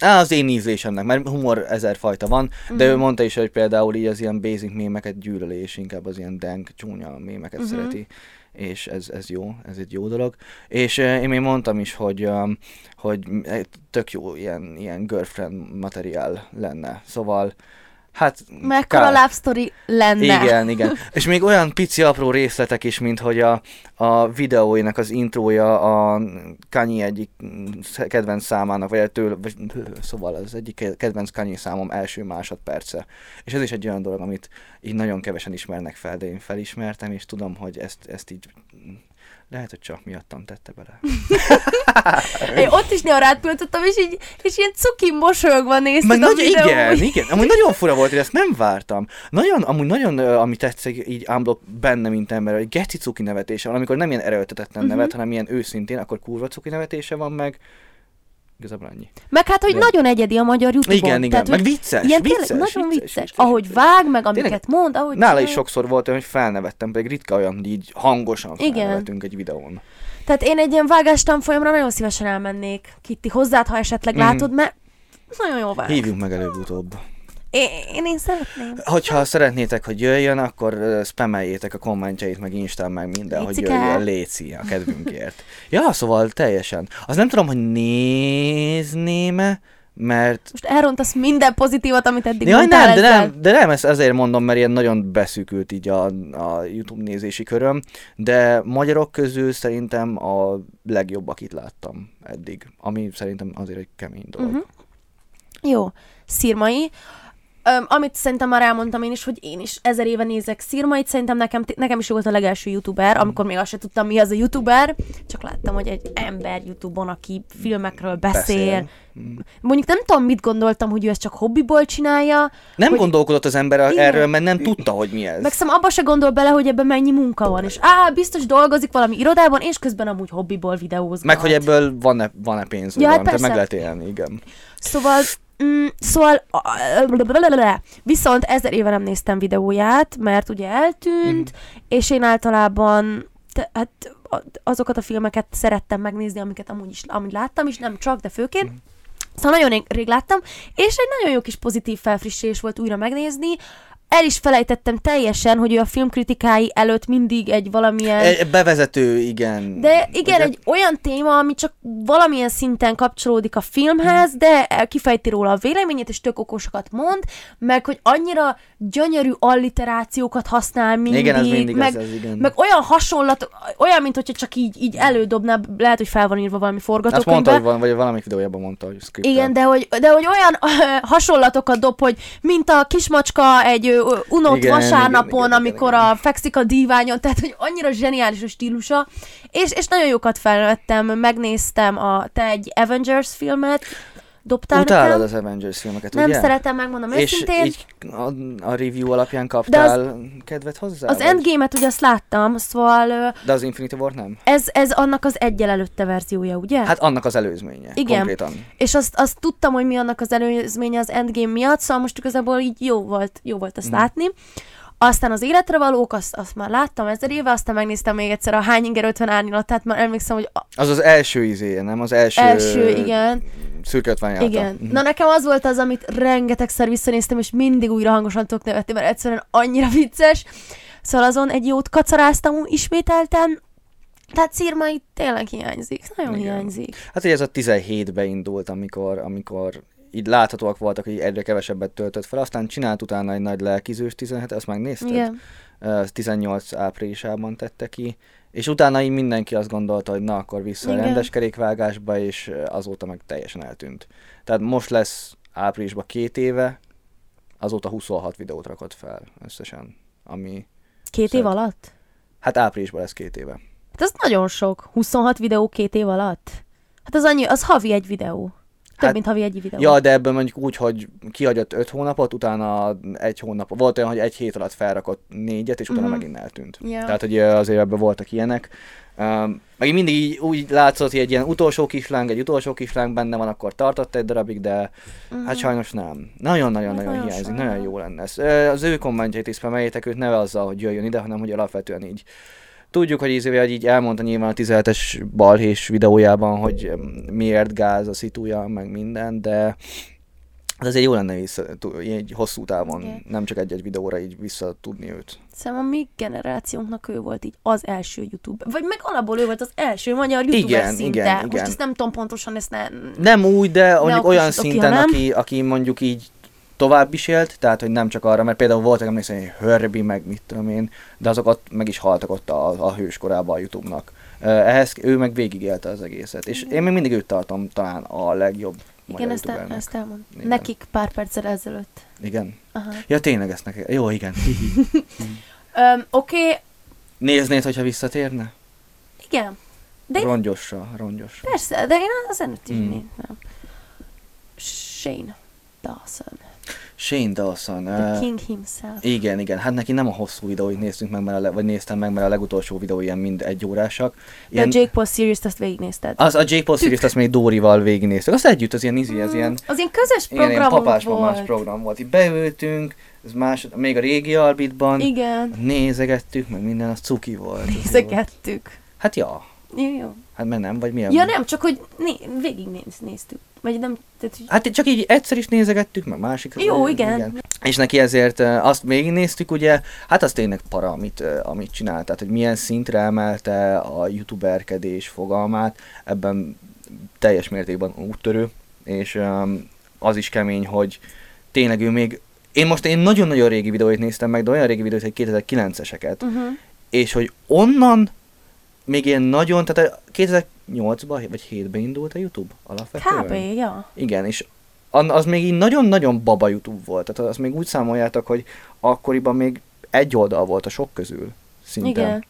Á, az én ízlésemnek, mert humor ezerfajta van, de Mhm. ő mondta is, hogy például így az ilyen basic mémeket gyűlöli, és inkább az ilyen dank, csúnya mémeket Mhm. szereti, és ez, ez jó, ez egy jó dolog. És eh, én még mondtam is, hogy, um, hogy tök jó ilyen, ilyen girlfriend materiál lenne, szóval hát... Mekkora kár- love story lenne. igen, igen. És még olyan pici apró részletek is, mint hogy a, a videóinak az intrója a Kanye egyik kedvenc számának, vagy tőle, vagy, szóval az egyik kedvenc Kanye számom első másodperce. És ez is egy olyan dolog, amit így nagyon kevesen ismernek fel, de én felismertem, és tudom, hogy ezt, ezt így lehet, hogy csak miattam tette bele. Én ott is néha rád pillantottam, és így, és ilyen cuki mosolyogva nézted Meg videót. igen, igen. Amúgy nagyon fura volt, hogy ezt nem vártam. Nagyon, amúgy nagyon, ami tetszik így unblock benne, mint ember, hogy geci cuki nevetése van, amikor nem ilyen erőltetetlen Mhm. nevet, hanem ilyen őszintén, akkor kurva cuki nevetése van meg. Igazából annyi. Meg hát, hogy Igen. nagyon egyedi a magyar YouTube-on. Igen, igen. Tehát, meg vicces, ilyen vicces, tényleg nagyon vicces, vicces, Ahogy vicces. vág, meg amiket Tényleg, mond, ahogy Nála is sokszor volt olyan, hogy felnevettem, pedig ritka olyan, így hangosan Igen. felnevettünk egy videón. Tehát én egy ilyen vágást folyamra nagyon szívesen elmennék, Kitti, hozzád, ha esetleg Mhm. látod, mert nagyon jó vág. Hívjunk meg előbb-utóbb. Én, én, én szeretném. Hogyha szeretnétek, hogy jöjjön, akkor spameljétek a kommentjeit, meg Instán, meg minden, hogy Lécike. jöjjön Léci a kedvünkért. ja, szóval teljesen. Az nem tudom, hogy nézném-e, mert... Most elrontasz minden pozitívat, amit eddig Jaj, nem, de nem, de nem, ezt azért mondom, mert ilyen nagyon beszűkült így a, a YouTube nézési köröm, de magyarok közül szerintem a legjobb, akit láttam eddig, ami szerintem azért egy kemény dolog. Mhm. Jó. Szirmai. Öm, amit szerintem már elmondtam én is, hogy én is ezer éve nézek Szirmait, szerintem nekem, nekem is volt a legelső youtuber, amikor még azt sem tudtam, mi az a youtuber, csak láttam, hogy egy ember youtube-on, aki filmekről beszél. Beszél. Mm. Mondjuk nem tudom, mit gondoltam, hogy ő ezt csak hobbiból csinálja, Nem Hogy- gondolkodott az ember Igen. erről, mert nem tudta, hogy mi ez. meg szerintem abba se gondol bele, hogy ebben mennyi munka van, és á, biztos dolgozik valami irodában, és közben amúgy hobbiból videózgat. Meg hogy ebből van-e, van-e pénz, Ja, hát tehát meg persze. lehet élni, igen. Szóval, mm, szóval, viszont ezer éve nem néztem videóját, mert ugye eltűnt, és én általában, te, hát azokat a filmeket szerettem megnézni, amiket amúgy is, amúgy láttam is, nem csak, de főként. Szóval nagyon rég, láttam, és egy nagyon jó kis pozitív felfrissülés volt újra megnézni. El is felejtettem teljesen, hogy ő a filmkritikái előtt mindig egy valamilyen... Egy bevezető, igen. De igen, Ugye? egy olyan téma, ami csak valamilyen szinten kapcsolódik a filmhez, de kifejti róla a véleményét, és tök okosokat mond, meg hogy annyira gyönyörű alliterációkat használ mindig, Igen, ez mindig meg, ez, ez igen. meg olyan hasonlat, olyan, mint hogyha csak így, így elődobná, lehet, hogy fel van írva valami Azt mondta, forgatókönyvbe. hogy van, vagy valamelyik videójában mondta, hogy scriptel. Igen, de hogy, de hogy olyan hasonlatokat dob, hogy mint a kismacska egy unott Igen, vasárnapon, igen, igen, amikor igen. a fekszik a díványon, tehát hogy annyira zseniális a stílusa, és, és nagyon jókat felvettem, megnéztem a, te egy Avengers filmet, dobtál Utálod nekem. az Avengers filmeket, Nem ugye? szeretem, megmondom És őszintén. így a, a review alapján kaptál kedvet hozzá? Az vagy? Endgame-et ugye azt láttam, szóval De az Infinity War nem? ez, ez annak az egyel előtte verziója, ugye? Hát annak az előzménye. Igen. Konkrétan. És azt, azt tudtam, hogy mi annak az előzménye az Endgame miatt, szóval most igazából így jó volt, jó volt azt Mm. látni. Aztán az életre valók, azt, azt már láttam ezer éve, aztán megnéztem még egyszer a Hány inger 50 árnyalatát, már emlékszem, hogy a Az az első izéje, nem? Az első... első, igen, Szürke ötven igen. Mhm. Na nekem az volt az, amit rengetegszer visszanéztem, és mindig újra hangosan tudok nevetni, mert egyszerűen annyira vicces. Szóval azon egy jót kacaráztam ismételten, tehát Szirmai tényleg hiányzik, nagyon Igen. hiányzik. Hát ugye ez a 17-be indult, amikor, amikor így láthatóak voltak, hogy egyre kevesebbet töltött fel, aztán csinált utána egy nagy lelkizős 17 azt megnézted? Igen. Ö, 18 áprilisában tette ki, és utána így mindenki azt gondolta, hogy na, akkor vissza a Igen. rendes kerékvágásba, és azóta meg teljesen eltűnt. Tehát most lesz áprilisban két éve, azóta 26 videót rakott fel összesen, ami, Két év Szeret. alatt? hát áprilisban lesz két éve. Hát ez nagyon sok. 26 videó két év alatt? Hát az annyi, az havi egy videó. Több, Hát- mint havi egy videó. Ja, de ebből mondjuk úgy, hogy kihagyott öt hónapot, utána egy hónap, volt olyan, hogy egy hét alatt felrakott négyet, és utána Mhm. megint eltűnt. Ja. Tehát, hogy azért ebben voltak ilyenek. Um, meg mindig így, úgy látszott, hogy egy ilyen utolsó kisláng, egy utolsó kisláng benne van, akkor tartott egy darabig, de Mhm. hát sajnos nem. Nagyon-nagyon-nagyon nagyon hiányzik, sajnálom. nagyon jó lenne ez. Az ő kommentjét is spameljétek őt neve azzal, hogy jöjjön ide, hanem hogy alapvetően így tudjuk, hogy ízével, hogy így elmondta nyilván a 17-es balhés videójában, hogy miért gáz a szitúja, meg minden, de ez azért jó lenne vissza, így hosszú távon, Igen. nem csak egy-egy videóra így vissza tudni őt. Szerintem a mi generációnknak ő volt így az első YouTube. Vagy meg alapból ő volt az első magyar YouTuber Igen, szinte. igen, Most igen. ezt nem tudom pontosan, ezt ne... Nem úgy, de mondjuk olyan szinten, aki, aki mondjuk így tovább is élt, tehát hogy nem csak arra, mert például voltak emlékszem, hogy Herbie, meg mit tudom én, de azok ott meg is haltak ott a, a hőskorában a Youtube-nak. Ehhez ő meg végigélte az egészet, és én még mindig őt tartom talán a legjobb Igen, ezt, el, ezt elmond. Igen. Nekik pár perccel ezelőtt. Igen. Aha. Ja, tényleg ezt neki. Jó, igen. Öm, Oké, okay, Néznéd, hogyha visszatérne? igen. De én, Rongyosra, rongyosra. persze, de én az előtt is Mm. nem. Shane Dawson. Shane Dawson. The ö, King himself. Igen, igen, hát neki nem a hosszú videóit néztünk meg, mert a vagy néztem meg, mert a legutolsó videó ilyen mind egy órásak. De a Jake Paul series-t azt végignézted. Az a J. Paul series azt még Dórival végignéztük. Azt együtt, az ilyen izi, ez ilyen, Az ilyen közös ilyen, ilyen programunk papás volt. program volt. Itt beültünk, ez más, még a régi Albitban, Igen. nézegettük, meg minden, az cuki az volt. Nézegettük. Hát ja, Jó, jó. hát mert nem, vagy milyen? Ja nem, csak hogy né- végignéz, néztük. Vagy nem, tehát, hogy... Hát csak így egyszer is nézegettük, meg másik. Jó, igen. És neki ezért uh, azt végignéztük, ugye, hát az tényleg para, amit, uh, amit csinált, tehát hogy milyen szintre emelte a youtuberkedés fogalmát, ebben teljes mértékben úttörő, és um, az is kemény, hogy tényleg ő még, én most én nagyon-nagyon régi videóit néztem meg, de olyan régi videóit, hogy 2009-eseket, Uh-huh. és hogy onnan még ilyen nagyon, tehát 2008-ban vagy 7-ben indult a YouTube alapvetően. Kb. Ja. Igen, és az még így nagyon-nagyon baba YouTube volt. Tehát azt még úgy számoljátok, hogy akkoriban még egy oldal volt a sok közül. Szinte. Igen.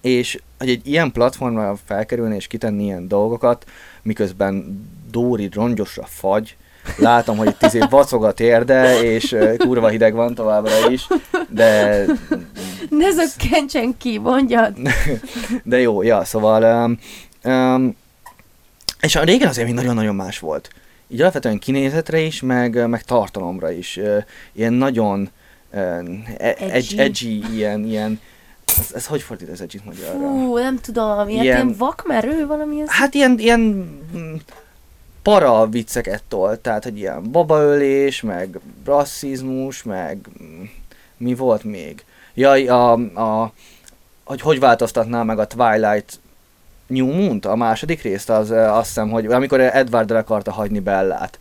És hogy egy ilyen platformra felkerülni és kitenni ilyen dolgokat, miközben Dóri rongyosra fagy, látom, hogy itt izé vacog a térde, és kurva hideg van továbbra is, de Ne zökkentsen ki, mondjad. De jó, ja, szóval... Um, um, és a régen azért még nagyon-nagyon más volt. Így alapvetően kinézetre is, meg, meg tartalomra is. Ilyen nagyon e- Edgy. edgy. ilyen, ilyen ez, ez hogy fordít az edgy magyarra? Fú, nem tudom, ilyen, Ilyen- vakmerő valami ez. Hát ilyen, ilyen para vicceket tolt, tehát hogy ilyen babaölés, meg rasszizmus, meg mm, mi volt még? Jaj, a, a, hogy hogy változtatná meg a Twilight New Moon-t, a második részt, az azt hiszem, hogy amikor Edward el akarta hagyni Bellát,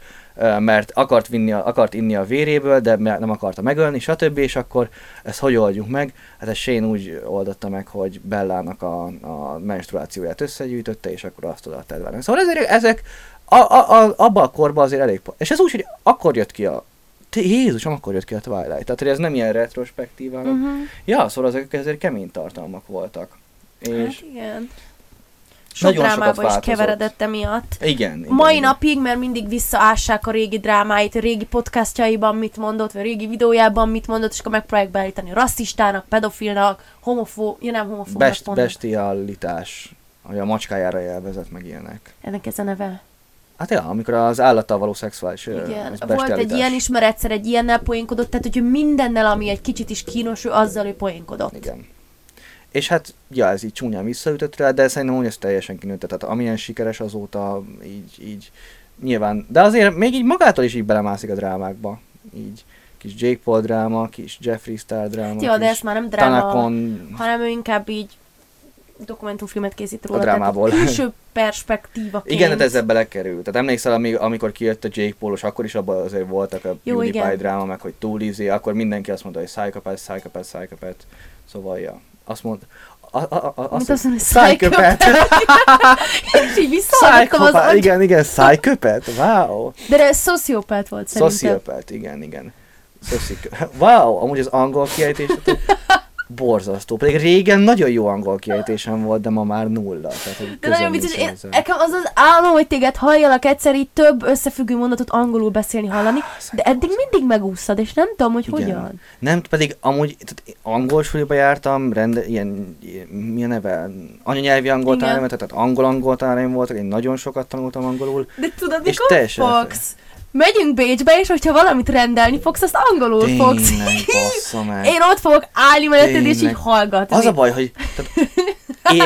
mert akart, vinni akart inni a véréből, de nem akarta megölni, stb. És akkor ezt hogy oldjuk meg? Hát ez Shane úgy oldotta meg, hogy Bellának a, a menstruációját összegyűjtötte, és akkor azt odaadta Edwardnak. Szóval ezek, ezek a, a, a, abban a korban azért elég... És ez úgy, hogy akkor jött ki a... Jézusom, akkor jött ki a Twilight. Tehát, hogy ez nem ilyen retrospektív, hanem... Uh-huh. Ja, szóval ezek ezért kemény tartalmak voltak. És Hát igen. Sok nagyon drámába is változott. keveredett emiatt. igen, igen. Mai igen. napig, mert mindig visszaássák a régi drámáit, a régi podcastjaiban mit mondott, vagy a régi videójában mit mondott, és akkor megpróbálják beállítani rasszistának, pedofilnak, homofó, ja nem homofóbnak Best, bestialitás, hogy a macskájára jelvezett meg ilyenek. Ennek ez a neve. Hát ja, amikor az állattal való szexuális Igen. Volt egy ilyen ismer egyszer, egy ilyennel poénkodott, tehát hogy mindennel, ami egy kicsit is kínos, ő azzal ő poénkodott. Igen. És hát, ja, ez így csúnyán visszaütött rá, de szerintem úgy ez teljesen kinőtte. Tehát amilyen sikeres azóta, így, így nyilván. De azért még így magától is így belemászik a drámákba. Így kis Jake Paul dráma, kis Jeffree Star dráma, Ja, de ez már nem dráma, Tanakon, hanem ő inkább így dokumentumfilmet készít róla. A drámából. Tehát külső perspektívaként. Igen, hát ezzel belekerült. Tehát emlékszel, amíg, amikor kijött a Jake Paulos, akkor is abban azért voltak a Jó, PewDiePie igen. dráma, meg hogy túl izé, akkor mindenki azt mondta, hogy psychopath, psychopath, psychopath. Szóval, ja. Azt mondta, a, a, a, azt, azt mondom, hogy psychopath. És így visszahallgattam az agy... igen, igen, psychopath, wow. De ez szociopát volt szerintem. Sociopath, igen, igen. Sociopath. Wow, amúgy az angol kiejtés borzasztó. Pedig régen nagyon jó angol kiejtésem volt, de ma már nulla. Tehát, hogy De nagyon vicces, én, nekem az az álom, hogy téged halljalak egyszer így több összefüggő mondatot angolul beszélni, hallani, de eddig mindig megúszszad, és nem tudom, hogy Ah, Igen. hogyan. Nem, pedig amúgy tehát angol suliba jártam, rende, ilyen, ilyen, mi a neve? Anyanyelvi angol tehát angol-angol tanáraim voltak, én nagyon sokat tanultam angolul. De tudod, mikor teljesen fogsz megyünk Bécsbe, és hogyha valamit rendelni fogsz, azt angolul fogsz. Tényleg, meg. Én ott fogok állni melletted, és így hallgatni. Az a baj, hogy tehát, én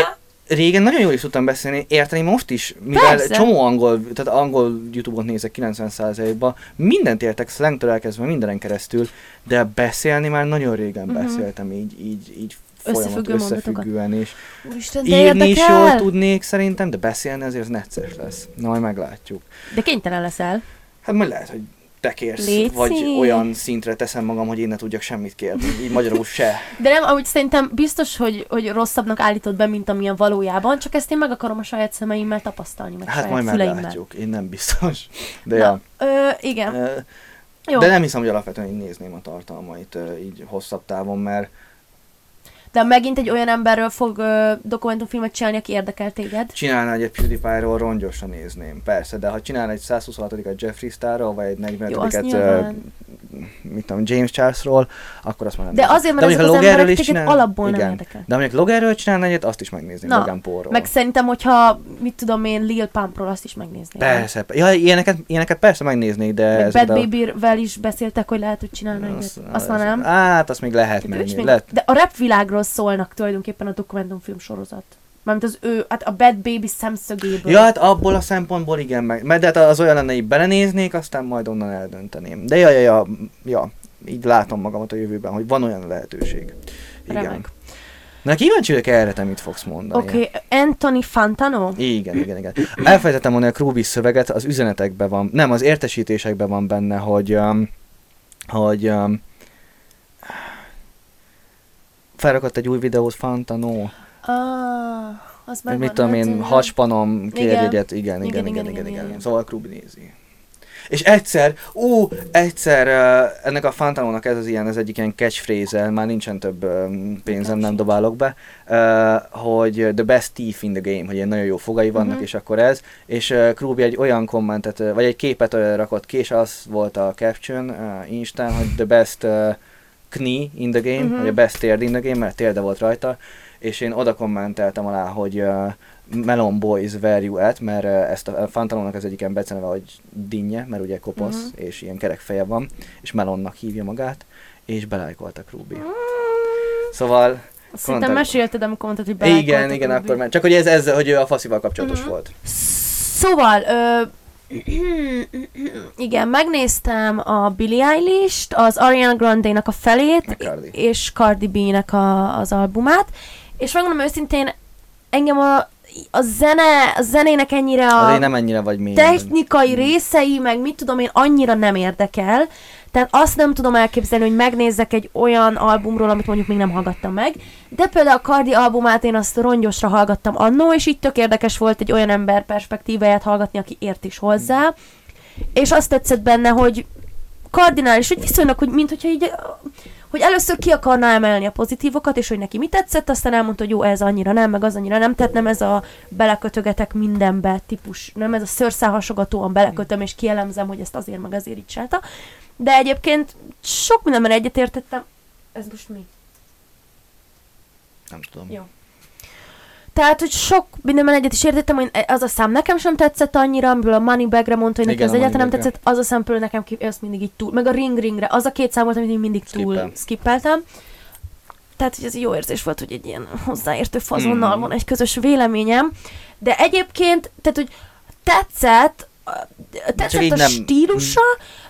régen nagyon jól is tudtam beszélni, érteni most is, mivel Persze. csomó angol, tehát angol YouTube-ot nézek 90%-ban, mindent értek, slangtől elkezdve mindenen keresztül, de beszélni már nagyon régen Mhm. beszéltem így, így, így folyamat összefüggően is. Úristen, de Írni is jól tudnék szerintem, de beszélni azért az necces lesz. Na, majd meglátjuk. De kénytelen leszel. Hát majd lehet, hogy te kérsz, Léci. vagy olyan szintre teszem magam, hogy én ne tudjak semmit kérni. Így magyarul se. De nem, amúgy szerintem biztos, hogy, hogy rosszabbnak állítod be, mint amilyen valójában, csak ezt én meg akarom a saját szemeimmel tapasztalni, meg Hát majd meglátjuk, én nem biztos. De Na, ja. Ö, igen. Ö, Jó. De nem hiszem, hogy alapvetően így nézném a tartalmait így hosszabb távon, mert De megint egy olyan emberről fog ö, dokumentumfilmet csinálni, aki érdekel téged. csinálna egy PewDiePie-ról rongyosra nézném, persze, de ha csinálna egy 126-at Jeffree Starról, vagy egy Jó, azt 45-et, nyilván. mit tudom, James Charlesról, akkor azt már nem De azért, mert mondjuk, ezek az emberek is csinál- alapból nem igen. érdekel. De mondjuk Loganről csinálna egyet, azt is megnézném, Na, Logan Paulról. Meg szerintem, hogyha, mit tudom én, Lil Pumpról azt is megnézném. Persze, ja, ilyeneket, ilyeneket persze megnéznék, de Meg Bad Baby-vel is beszéltek, hogy lehet, hogy csinálna egyet. Azt, Azt már nem. Hát, azt még lehet menni. még- Lehet, De a rap világról szólnak tulajdonképpen a dokumentumfilm sorozat. Mármint az ő, hát a Bad Baby szemszögéből. Ja, hát abból a szempontból igen, meg, mert de hát az olyan lenne, hogy belenéznék, aztán majd onnan eldönteném. De ja, ja, ja, ja, így látom magamat a jövőben, hogy van olyan lehetőség. Igen. Remek. Na kíváncsi vagyok erre, te mit fogsz mondani. Oké, okay. Anthony Fantano? Igen, igen, igen. Elfelejtettem mondani a Krúbis szöveget, az üzenetekben van, nem, az értesítésekben van benne, hogy, um, hogy um, felrakott egy új videót Fantano, Ah, az meg mit tudom én, haspanom, kérjegyet, igen, igen, Igen, igen, igen. Szóval Krubi nézi. És egyszer, ú, egyszer uh, ennek a Fantanónak ez az ilyen, ez egyik ilyen catchphrase már nincsen több um, pénzem, nem dobálok be, uh, hogy the best thief in the game, hogy ilyen nagyon jó fogai vannak, Mhm. és akkor ez, és uh, Krubi egy olyan kommentet, vagy egy képet rakott ki, és az volt a caption uh, Instán, hogy the best uh, knee in the game, Mhm. vagy a best térd in the game, mert térde volt rajta, és én oda kommenteltem alá, hogy uh, Melon Boys where you at, mert uh, ezt a Fantalónak az egyik ilyen beceneve, hogy dinnye, mert ugye kopasz, Mhm. és ilyen kerek feje van, és Melonnak hívja magát, és belájkoltak Ruby. Szóval, Szerintem Mondtad. mesélted, amikor mondtad, hogy igen, belájkoltak igen, Ruby. akkor már, csak hogy ez, ez, hogy ő a faszival kapcsolatos Mhm. volt. Szóval, ö, igen, megnéztem a Billie Eilish-t, az Ariana Grande-nak a felét, Cardi. és Cardi B-nek a, az albumát, és megmondom őszintén, engem a, a zene, a zenének ennyire a Azért nem ennyire vagy mély. technikai részei, meg mit tudom én, annyira nem érdekel. Tehát azt nem tudom elképzelni, hogy megnézzek egy olyan albumról, amit mondjuk még nem hallgattam meg. De például a Cardi albumát én azt rongyosra hallgattam annó, és így tök érdekes volt egy olyan ember perspektíváját hallgatni, aki ért is hozzá. És azt tetszett benne, hogy kardinális, hogy viszonylag, hogy mint hogyha így, hogy először ki akarná emelni a pozitívokat, és hogy neki mi tetszett, aztán elmondta, hogy jó, ez annyira nem, meg az annyira nem, tehát nem ez a belekötögetek mindenbe típus, nem ez a szőrszálhasogatóan belekötöm, és kielemzem, hogy ezt azért meg azért így csinálta. De egyébként sok mindenben egyetértettem. Ez most mi? Nem tudom. Jó. Tehát, hogy sok mindenben egyet is értettem, hogy az a szám nekem sem tetszett annyira, amiből a Moneybagre mondta, hogy neki az egyáltalán nem tetszett, az a szám például nekem ki, azt mindig így túl, meg a Ring Ringre, az a két szám volt, amit én mindig túl Skippel. skippeltem. Tehát, hogy ez jó érzés volt, hogy egy ilyen hozzáértő fazonnal Mm. van egy közös véleményem. De egyébként, tehát, hogy tetszett, tetszett a nem- stílusa,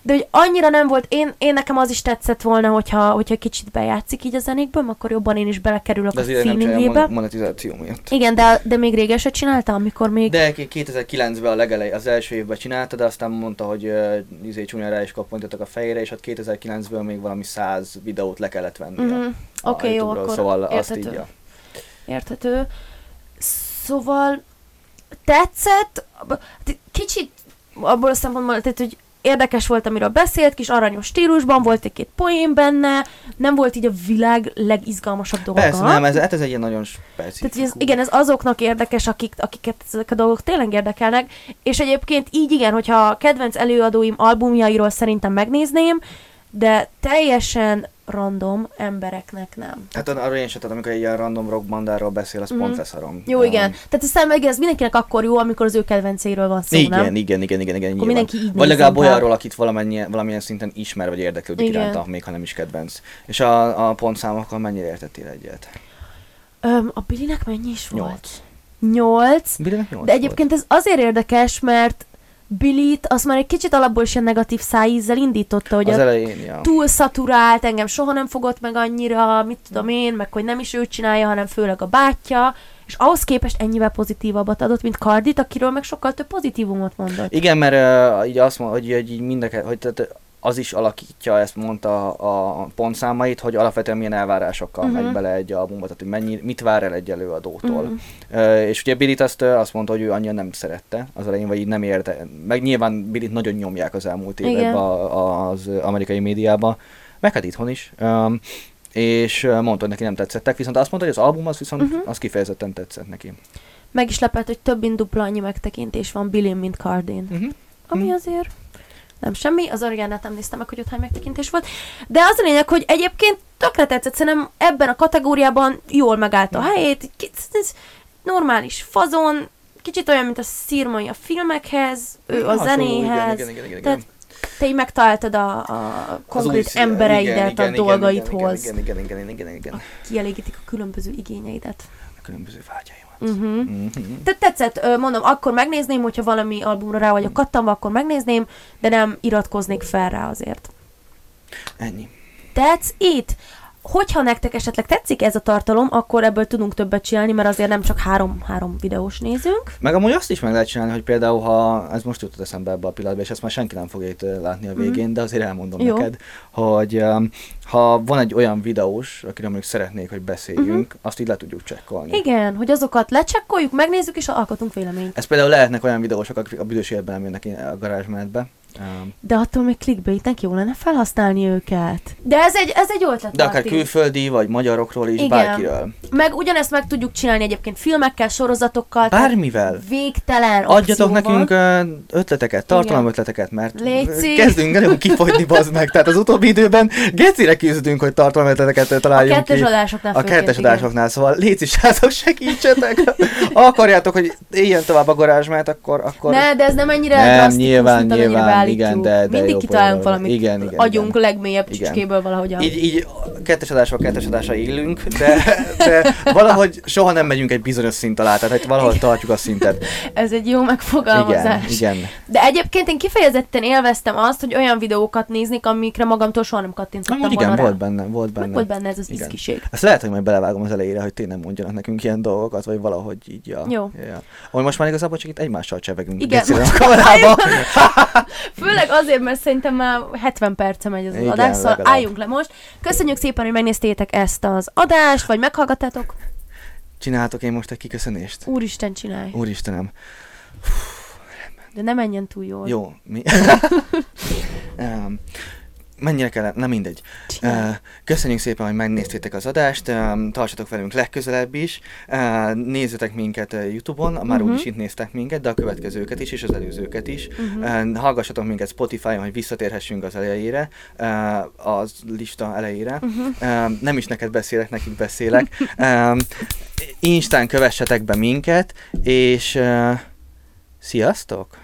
de hogy annyira nem volt, én, én nekem az is tetszett volna, hogyha, hogyha kicsit bejátszik így a zenékből, akkor jobban én is belekerülök De a nem feelingébe. mon- monetizáció miatt. Igen, de, de még régen se csinálta, amikor még... De ki- 2009-ben a legelej, az első évben csinálta, de aztán mondta, hogy uh, izé csúnya rá is kappontottak a fejére, és hát 2009-ből még valami 100 videót le kellett venni. Mhm. a Oké, jó, YouTube-ról, akkor Szóval azt érthető. így, ja. Érthető. Szóval tetszett, kicsit abból a szempontból, tehát, hogy érdekes volt, amiről beszélt, kis aranyos stílusban, volt egy-két poén benne, nem volt így a világ legizgalmasabb dolga. Persze, nem, ez, hát ez egy ilyen nagyon specifikus. Tehát, ez, igen, ez azoknak érdekes, akik, akiket ezek a dolgok tényleg érdekelnek, és egyébként így igen, hogyha a kedvenc előadóim albumjairól szerintem megnézném, de teljesen random embereknek nem. Hát arra én sem tudom, amikor egy ilyen random rock bandáról beszél, az Mhm. pont leszarom. Jó, Um, igen. Tehát aztán meg ez mindenkinek akkor jó, amikor az ő kedvencéről van szó, igen, nem? igen, igen, igen, igen, Akkor mindenki így Vagy legalább olyanról, akit valamennyi, valamilyen szinten ismer, vagy érdeklődik Igen. iránta, még ha nem is kedvenc. És a, a pontszámokkal mennyire értettél egyet? Öm, a Billynek mennyi is volt? Nyolc. Nyolc. Billynek nyolc De egyébként ez azért érdekes, mert Billit azt már egy kicsit alapból is ilyen negatív szájízzel indította, hogy. Az elején, ja. túl szaturált, engem soha nem fogott meg annyira, mit tudom én, meg hogy nem is ő csinálja, hanem főleg a bátyja, és ahhoz képest ennyivel pozitívabbat adott, mint Cardit, akiről meg sokkal több pozitívumot mondott. Igen, mert uh, így azt mondja, hogy, hogy így mindeket, hogy tehát az is alakítja, ezt mondta a pontszámait, hogy alapvetően milyen elvárásokkal Mhm. uh-huh. megy bele egy albumba, tehát hogy mennyi, mit vár el egy előadótól. Mhm. Uh, és ugye Billit azt, azt mondta, hogy ő annyira nem szerette az elején, vagy így nem érte. Meg nyilván Billit nagyon nyomják az elmúlt években a- az amerikai médiában, meg hát itthon is. Um, és mondta, hogy neki nem tetszettek, viszont azt mondta, hogy az album az viszont Mhm. uh-huh. az kifejezetten tetszett neki. Meg is lepett, hogy több mint dupla annyi megtekintés van Billin, mint Cardin. Uh-huh. Ami Mhm. azért nem semmi, az Ariánát nem néztem meg, hogy ott hány megtekintés volt. De az a lényeg, hogy egyébként tökre tetszett, szerintem ebben a kategóriában jól megállt a helyét, normális fazon, kicsit olyan, mint a szírmai a filmekhez, ő a zenéhez, Igen, igen, igen, igen, tehát te így megtaláltad a, a konkrét embereidet igen, a dolgaidhoz, Igen, igen, igen, igen, igen, igen. kielégítik a különböző igényeidet. A különböző vágyaimat. Uh-huh. Mhm. Tehát tetszett, mondom, akkor megnézném, hogyha valami albumra rá vagyok kattanva, akkor megnézném, de nem iratkoznék fel rá azért. Ennyi. That's it! Hogyha nektek esetleg tetszik ez a tartalom, akkor ebből tudunk többet csinálni, mert azért nem csak három, három videós nézünk. Meg amúgy azt is meg lehet csinálni, hogy például, ha ez most jutott eszembe ebbe a pillanatba, és ezt már senki nem fogja itt látni a végén, de azért elmondom Mhm. Jó. neked, hogy ha van egy olyan videós, akiről mondjuk szeretnék, hogy beszéljünk, azt így le tudjuk csekkolni. Mhm. Igen, hogy azokat lecsekkoljuk, megnézzük, és alkotunk véleményt. Ez például lehetnek olyan videósok, akik a büdös életben nem jönnek a garázsmenetbe. De attól még clickbaitnek jó lenne felhasználni őket. De ez egy, ez egy ötlet, de akár Martin. külföldi, vagy magyarokról is, Igen. bárkiről. Meg ugyanezt meg tudjuk csinálni egyébként filmekkel, sorozatokkal. Bármivel. Végtelen Adjatok nekünk ötleteket, tartalomötleteket, mert Léci. kezdünk nagyon kifogyni, bazd meg. Tehát az utóbbi időben gecire küzdünk, hogy tartalomötleteket A találjunk kettes ki. adásoknál A kettes adásoknál, szóval légy is srácok, segítsetek! Akarjátok, hogy éljen tovább a garázsmát, akkor... akkor... Ne, de ez nem ennyire Nem, nyilván, mint nyilván, beállítjuk. igen, de- de Mindig jó kitalálunk valamit Igen, igen, agyunk igen. legmélyebb Igen. csücskéből valahogyan. Így, így kettes adásról kettes adásra élünk, de, de valahogy soha nem megyünk egy bizonyos szint alá, tehát hogy valahol tartjuk a szintet. Ez egy jó Igen, megfogalmazás. igen. De egyébként én kifejezetten élveztem azt, hogy olyan videókat néznék, amikre magamtól soha nem kattintottam Amúgy volna igen, volt benne, volt Meg benne. volt benne ez az Igen. iszkiség. Ezt lehet, hogy majd belevágom az elejére, hogy tényleg mondjanak nekünk ilyen dolgokat, vagy valahogy így. Ja. Jó. Ja. Hogy most már igazából csak itt egymással csevegünk. Igen, a kamerába. Főleg azért, mert szerintem már 70 perce megy az Igen, adás, szóval legalább. álljunk le most. Köszönjük szépen, hogy megnéztétek ezt az adást, vagy meghallgattátok. Csinálhatok én most egy kiköszönést? Úristen, csinálj. Úristenem. De ne menjen túl jól. Jó, mi? um, mennyire kellett? Na mindegy. Köszönjük szépen, hogy megnéztétek az adást, tartsatok velünk legközelebb is, nézzetek minket Youtube-on, már Mhm. úgyis itt néztek minket, de a következőket is, és az előzőket is. Mhm. Uh, hallgassatok minket Spotify-on, hogy visszatérhessünk az elejére, az lista elejére. Um, nem is neked beszélek, nekik beszélek. Instán kövessetek be minket, és sziasztok!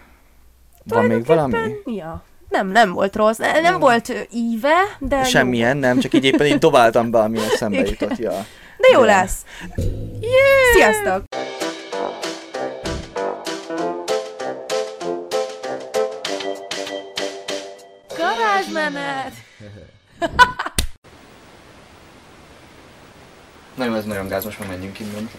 Van még valami? Ja. Nem, nem volt rossz. Nem, nem volt íve, de... Semmilyen, jó. nem, csak így éppen így dobáltam be, ami eszembe jutott. Ja. De jó de. lesz. Yeah. Sziasztok! Garázsmenet! Nem, ez nagyon gáz, most már menjünk innen.